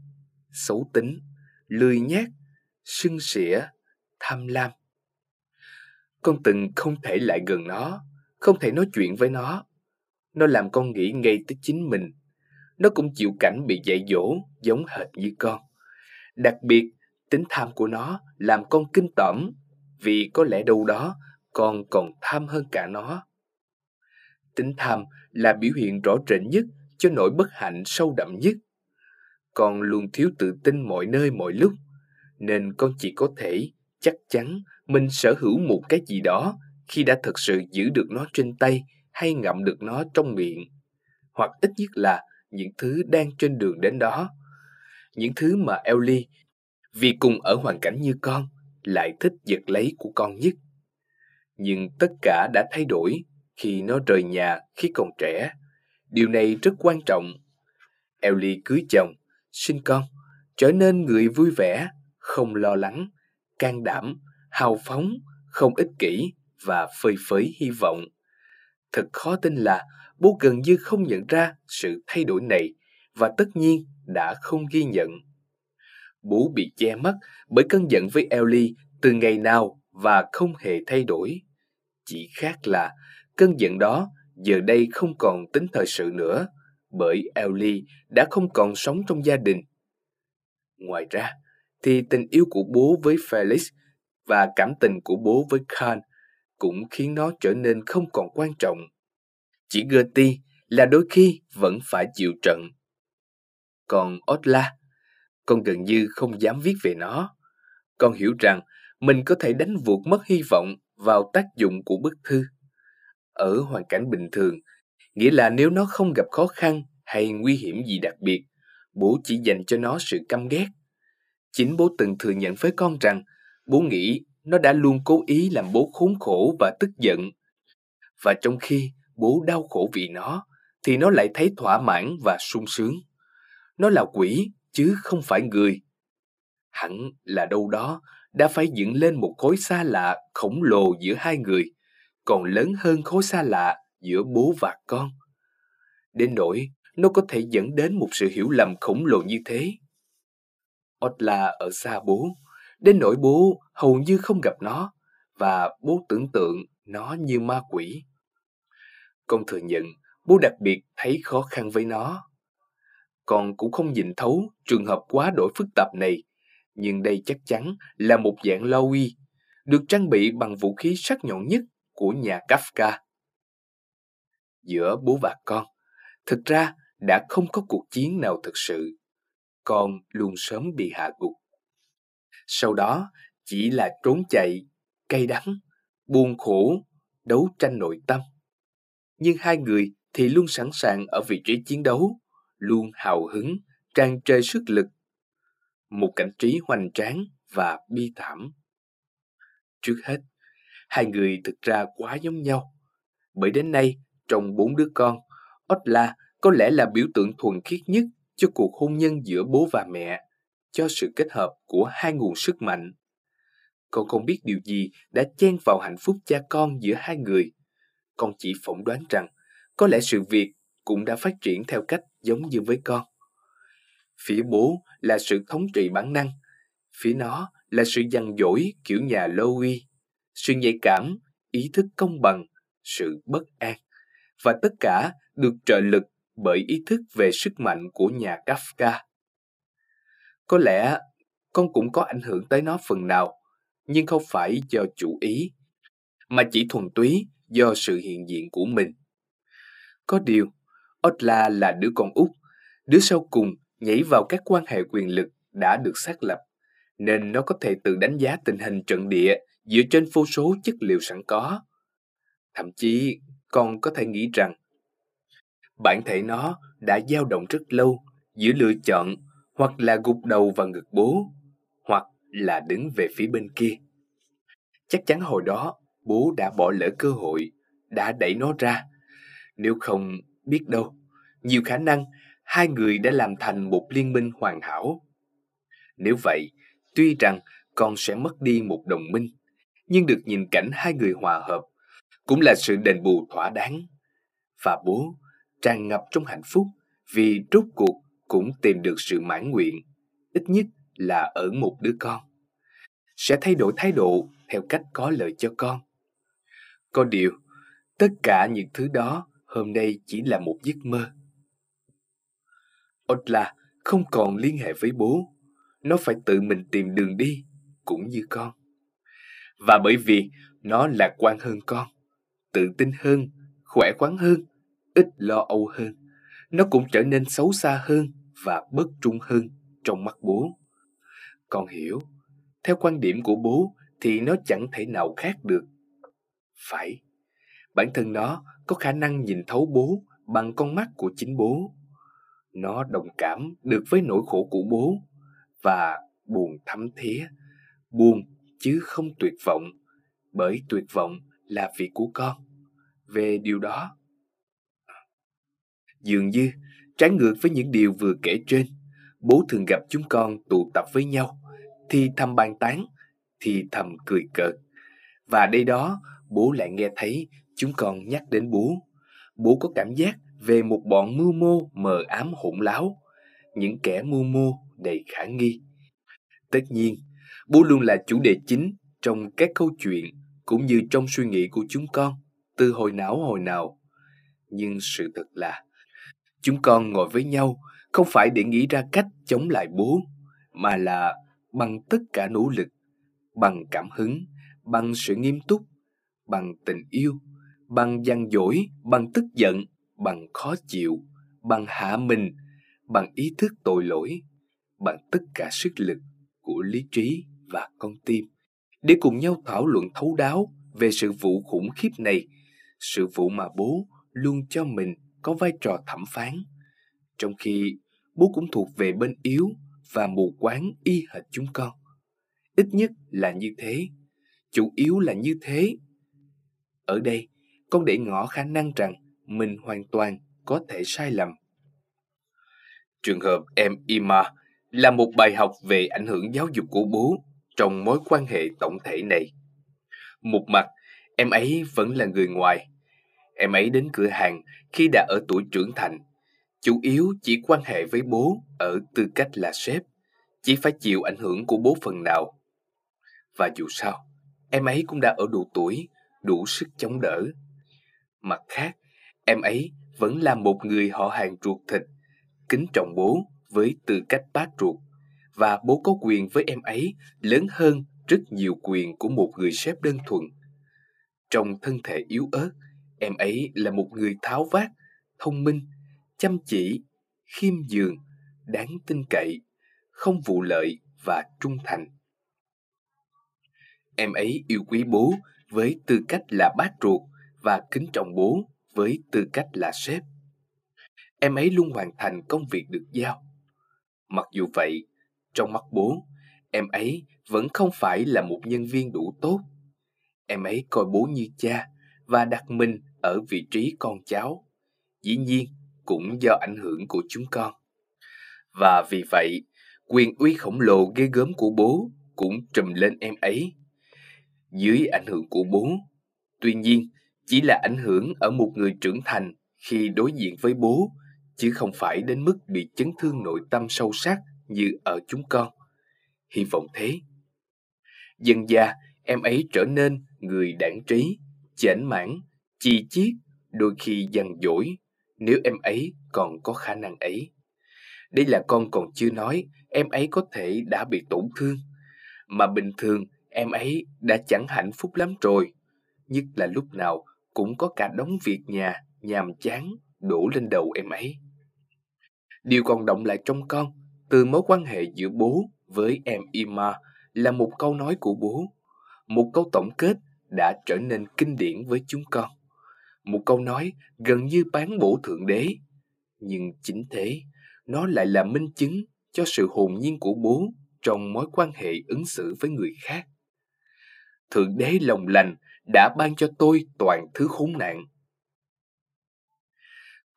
xấu tính, lười nhác, sưng sỉa, tham lam. Con từng không thể lại gần nó, không thể nói chuyện với nó. Nó làm con nghĩ ngay tới chính mình. Nó cũng chịu cảnh bị dạy dỗ giống hệt như con. Đặc biệt, tính tham của nó làm con kinh tởm vì có lẽ đâu đó con còn tham hơn cả nó. Tính tham là biểu hiện rõ rệt nhất cho nỗi bất hạnh sâu đậm nhất. Con luôn thiếu tự tin mọi nơi mọi lúc, nên con chỉ có thể chắc chắn mình sở hữu một cái gì đó khi đã thực sự giữ được nó trên tay hay ngậm được nó trong miệng hoặc ít nhất là những thứ đang trên đường đến đó những thứ mà Ellie vì cùng ở hoàn cảnh như con lại thích giật lấy của con nhất nhưng tất cả đã thay đổi khi nó rời nhà khi còn trẻ điều này rất quan trọng Ellie cưới chồng, sinh con, trở nên người vui vẻ, không lo lắng, can đảm, hào phóng, không ích kỷ và phơi phới hy vọng thật khó tin là bố gần như không nhận ra sự thay đổi này và tất nhiên đã không ghi nhận. Bố bị che mắt bởi cơn giận với Ellie từ ngày nào và không hề thay đổi. Chỉ khác là cơn giận đó giờ đây không còn tính thời sự nữa bởi Ellie đã không còn sống trong gia đình. Ngoài ra, thì tình yêu của bố với Felix và cảm tình của bố với Khan cũng khiến nó trở nên không còn quan trọng. Chỉ Gertie là đôi khi vẫn phải chịu trận. Còn Otla, con gần như không dám viết về nó. Con hiểu rằng mình có thể đánh vụt mất hy vọng vào tác dụng của bức thư. Ở hoàn cảnh bình thường, nghĩa là nếu nó không gặp khó khăn hay nguy hiểm gì đặc biệt, bố chỉ dành cho nó sự căm ghét. Chính bố từng thừa nhận với con rằng bố nghĩ nó đã luôn cố ý làm bố khốn khổ và tức giận. Và trong khi bố đau khổ vì nó, thì nó lại thấy thỏa mãn và sung sướng. Nó là quỷ, chứ không phải người. Hẳn là đâu đó đã phải dựng lên một khối xa lạ khổng lồ giữa hai người, còn lớn hơn khối xa lạ giữa bố và con. Đến nỗi nó có thể dẫn đến một sự hiểu lầm khổng lồ như thế. Otla ở xa bố, đến nỗi bố hầu như không gặp nó và bố tưởng tượng nó như ma quỷ. Con thừa nhận bố đặc biệt thấy khó khăn với nó. Con cũng không nhìn thấu trường hợp quá đổi phức tạp này, nhưng đây chắc chắn là một dạng Lowy, được trang bị bằng vũ khí sắc nhọn nhất của nhà Kafka. Giữa bố và con, thực ra đã không có cuộc chiến nào thực sự. Con luôn sớm bị hạ gục. Sau đó chỉ là trốn chạy, cay đắng, buồn khổ, đấu tranh nội tâm. Nhưng hai người thì luôn sẵn sàng ở vị trí chiến đấu, luôn hào hứng, tràn trề sức lực. Một cảnh trí hoành tráng và bi thảm. Trước hết, hai người thực ra quá giống nhau. Bởi đến nay, trong bốn đứa con, Otla có lẽ là biểu tượng thuần khiết nhất cho cuộc hôn nhân giữa bố và mẹ, cho sự kết hợp của hai nguồn sức mạnh. Con không biết điều gì đã chen vào hạnh phúc cha con giữa hai người. Con chỉ phỏng đoán rằng có lẽ sự việc cũng đã phát triển theo cách giống như với con. Phía bố là sự thống trị bản năng, phía nó là sự dằn dỗi kiểu nhà Louis, sự nhạy cảm, ý thức công bằng, sự bất an, và tất cả được trợ lực bởi ý thức về sức mạnh của nhà Kafka. Có lẽ con cũng có ảnh hưởng tới nó phần nào, nhưng không phải do chủ ý, mà chỉ thuần túy do sự hiện diện của mình. Có điều, Otla là đứa con út, đứa sau cùng nhảy vào các quan hệ quyền lực đã được xác lập, nên nó có thể tự đánh giá tình hình trận địa dựa trên vô số chất liệu sẵn có. Thậm chí, con có thể nghĩ rằng bản thể nó đã dao động rất lâu giữa lựa chọn hoặc là gục đầu vào ngực bố, hoặc là đứng về phía bên kia. Chắc chắn hồi đó, bố đã bỏ lỡ cơ hội, đã đẩy nó ra nếu không, biết đâu, nhiều khả năng hai người đã làm thành một liên minh hoàn hảo. Nếu vậy, tuy rằng con sẽ mất đi một đồng minh, nhưng được nhìn cảnh hai người hòa hợp cũng là sự đền bù thỏa đáng. Và bố tràn ngập trong hạnh phúc vì rốt cuộc cũng tìm được sự mãn nguyện, ít nhất là ở một đứa con. Sẽ thay đổi thái độ theo cách có lợi cho con. Có điều, tất cả những thứ đó hôm nay chỉ là một giấc mơ. Otla không còn liên hệ với bố, nó phải tự mình tìm đường đi, cũng như con. Và bởi vì nó lạc quan hơn con, tự tin hơn, khỏe khoắn hơn, ít lo âu hơn, nó cũng trở nên xấu xa hơn và bất trung hơn trong mắt bố. Con hiểu, theo quan điểm của bố thì nó chẳng thể nào khác được. Phải, bản thân nó có khả năng nhìn thấu bố bằng con mắt của chính bố. Nó đồng cảm được với nỗi khổ của bố và buồn thấm thía, buồn chứ không tuyệt vọng, bởi tuyệt vọng là việc của con. Về điều đó, dường như trái ngược với những điều vừa kể trên, bố thường gặp chúng con tụ tập với nhau, thì thầm bàn tán, thì thầm cười cợt. Và đây đó, bố lại nghe thấy chúng con nhắc đến bố. Bố có cảm giác về một bọn mưu mô mờ ám hỗn láo, những kẻ mưu mô đầy khả nghi. Tất nhiên, bố luôn là chủ đề chính trong các câu chuyện cũng như trong suy nghĩ của chúng con từ hồi não hồi nào. Nhưng sự thật là chúng con ngồi với nhau không phải để nghĩ ra cách chống lại bố, mà là bằng tất cả nỗ lực, bằng cảm hứng, bằng sự nghiêm túc, bằng tình yêu, bằng gian dỗi, bằng tức giận, bằng khó chịu, bằng hạ mình, bằng ý thức tội lỗi, bằng tất cả sức lực của lý trí và con tim để cùng nhau thảo luận thấu đáo về sự vụ khủng khiếp này, sự vụ mà bố luôn cho mình có vai trò thẩm phán, trong khi bố cũng thuộc về bên yếu và mù quáng y hệt chúng con. Ít nhất là như thế, chủ yếu là như thế. Ở đây, con để ngỏ khả năng rằng mình hoàn toàn có thể sai lầm. Trường hợp em Ima là một bài học về ảnh hưởng giáo dục của bố trong mối quan hệ tổng thể này. Một mặt, em ấy vẫn là người ngoài. Em ấy đến cửa hàng khi đã ở tuổi trưởng thành, chủ yếu chỉ quan hệ với bố ở tư cách là sếp, chỉ phải chịu ảnh hưởng của bố phần nào. Và dù sao, em ấy cũng đã ở độ tuổi, đủ sức chống đỡ. Mặt khác, em ấy vẫn là một người họ hàng ruột thịt, kính trọng bố với tư cách bác ruột và bố có quyền với em ấy lớn hơn rất nhiều quyền của một người sếp đơn thuần. Trong thân thể yếu ớt, em ấy là một người tháo vát, thông minh, chăm chỉ, khiêm nhường, đáng tin cậy, không vụ lợi và trung thành. Em ấy yêu quý bố với tư cách là bác ruột và kính trọng bố với tư cách là sếp. Em ấy luôn hoàn thành công việc được giao. Mặc dù vậy, trong mắt bố, em ấy vẫn không phải là một nhân viên đủ tốt. Em ấy coi bố như cha và đặt mình ở vị trí con cháu. Dĩ nhiên, cũng do ảnh hưởng của chúng con. Và vì vậy, quyền uy khổng lồ ghê gớm của bố cũng trùm lên em ấy. Dưới ảnh hưởng của bố, tuy nhiên, chỉ là ảnh hưởng ở một người trưởng thành khi đối diện với bố, chứ không phải đến mức bị chấn thương nội tâm sâu sắc như ở chúng con. Hy vọng thế. Dần già, em ấy trở nên người đảng trí, chảnh mãn, chi chiết, đôi khi dằn dỗi, nếu em ấy còn có khả năng ấy. Đây là con còn chưa nói, em ấy có thể đã bị tổn thương. Mà bình thường, em ấy đã chẳng hạnh phúc lắm rồi. Nhất là lúc nào cũng có cả đống việc nhà, nhàm chán, đổ lên đầu em ấy. Điều còn động lại trong con từ mối quan hệ giữa bố với em Ima là một câu nói của bố, một câu tổng kết đã trở nên kinh điển với chúng con. Một câu nói gần như bán bổ thượng đế, nhưng chính thế, nó lại là minh chứng cho sự hồn nhiên của bố trong mối quan hệ ứng xử với người khác. Thượng đế lòng lành đã ban cho tôi toàn thứ khốn nạn.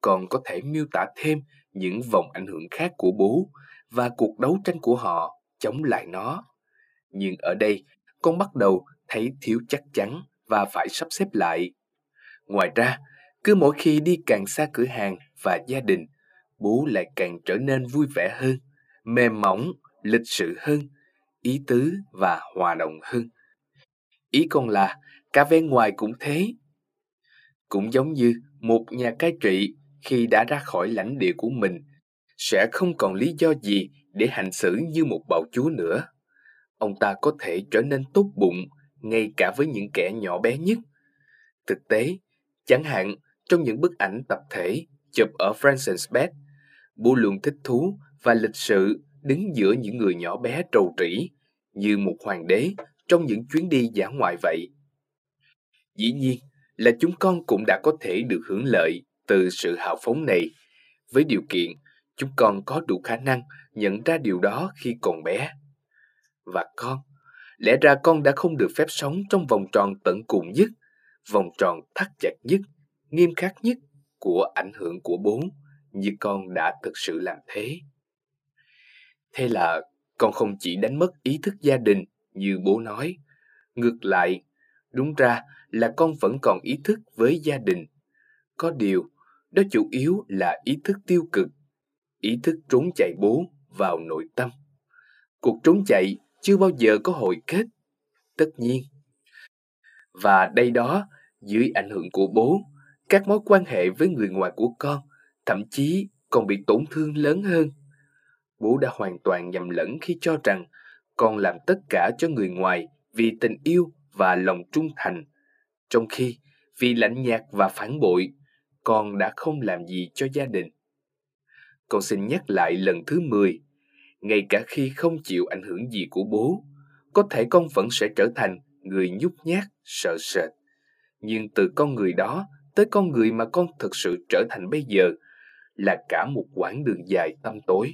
Còn có thể miêu tả thêm những vòng ảnh hưởng khác của bố và cuộc đấu tranh của họ chống lại nó. Nhưng ở đây, con bắt đầu thấy thiếu chắc chắn và phải sắp xếp lại. Ngoài ra, cứ mỗi khi đi càng xa cửa hàng và gia đình, bố lại càng trở nên vui vẻ hơn, mềm mỏng, lịch sự hơn, ý tứ và hòa đồng hơn. Ý con là cả vẻ ngoài cũng thế. Cũng giống như một nhà cai trị khi đã ra khỏi lãnh địa của mình sẽ không còn lý do gì để hành xử như một bạo chúa nữa. Ông ta có thể trở nên tốt bụng ngay cả với những kẻ nhỏ bé nhất. Thực tế, chẳng hạn trong những bức ảnh tập thể chụp ở Francis Beth, Bu luôn thích thú và lịch sự đứng giữa những người nhỏ bé trầu trĩ như một hoàng đế trong những chuyến đi giả ngoại vậy. Dĩ nhiên là chúng con cũng đã có thể được hưởng lợi từ sự hào phóng này, với điều kiện chúng con có đủ khả năng nhận ra điều đó khi còn bé. Và con, lẽ ra con đã không được phép sống trong vòng tròn tận cùng nhất, vòng tròn thắt chặt nhất, nghiêm khắc nhất của ảnh hưởng của bố như con đã thực sự làm thế. Thế là con không chỉ đánh mất ý thức gia đình như bố nói, ngược lại, đúng ra là con vẫn còn ý thức với gia đình. Có điều, đó chủ yếu là ý thức tiêu cực, ý thức trốn chạy bố vào nội tâm. Cuộc trốn chạy chưa bao giờ có hồi kết, tất nhiên. Và đây đó, dưới ảnh hưởng của bố, các mối quan hệ với người ngoài của con thậm chí còn bị tổn thương lớn hơn. Bố đã hoàn toàn nhầm lẫn khi cho rằng con làm tất cả cho người ngoài vì tình yêu và lòng trung thành, trong khi vì lạnh nhạt và phản bội, con đã không làm gì cho gia đình. Con xin nhắc lại lần thứ 10, ngay cả khi không chịu ảnh hưởng gì của bố, có thể con vẫn sẽ trở thành người nhút nhát, sợ sệt. Nhưng từ con người đó tới con người mà con thực sự trở thành bây giờ là cả một quãng đường dài tăm tối.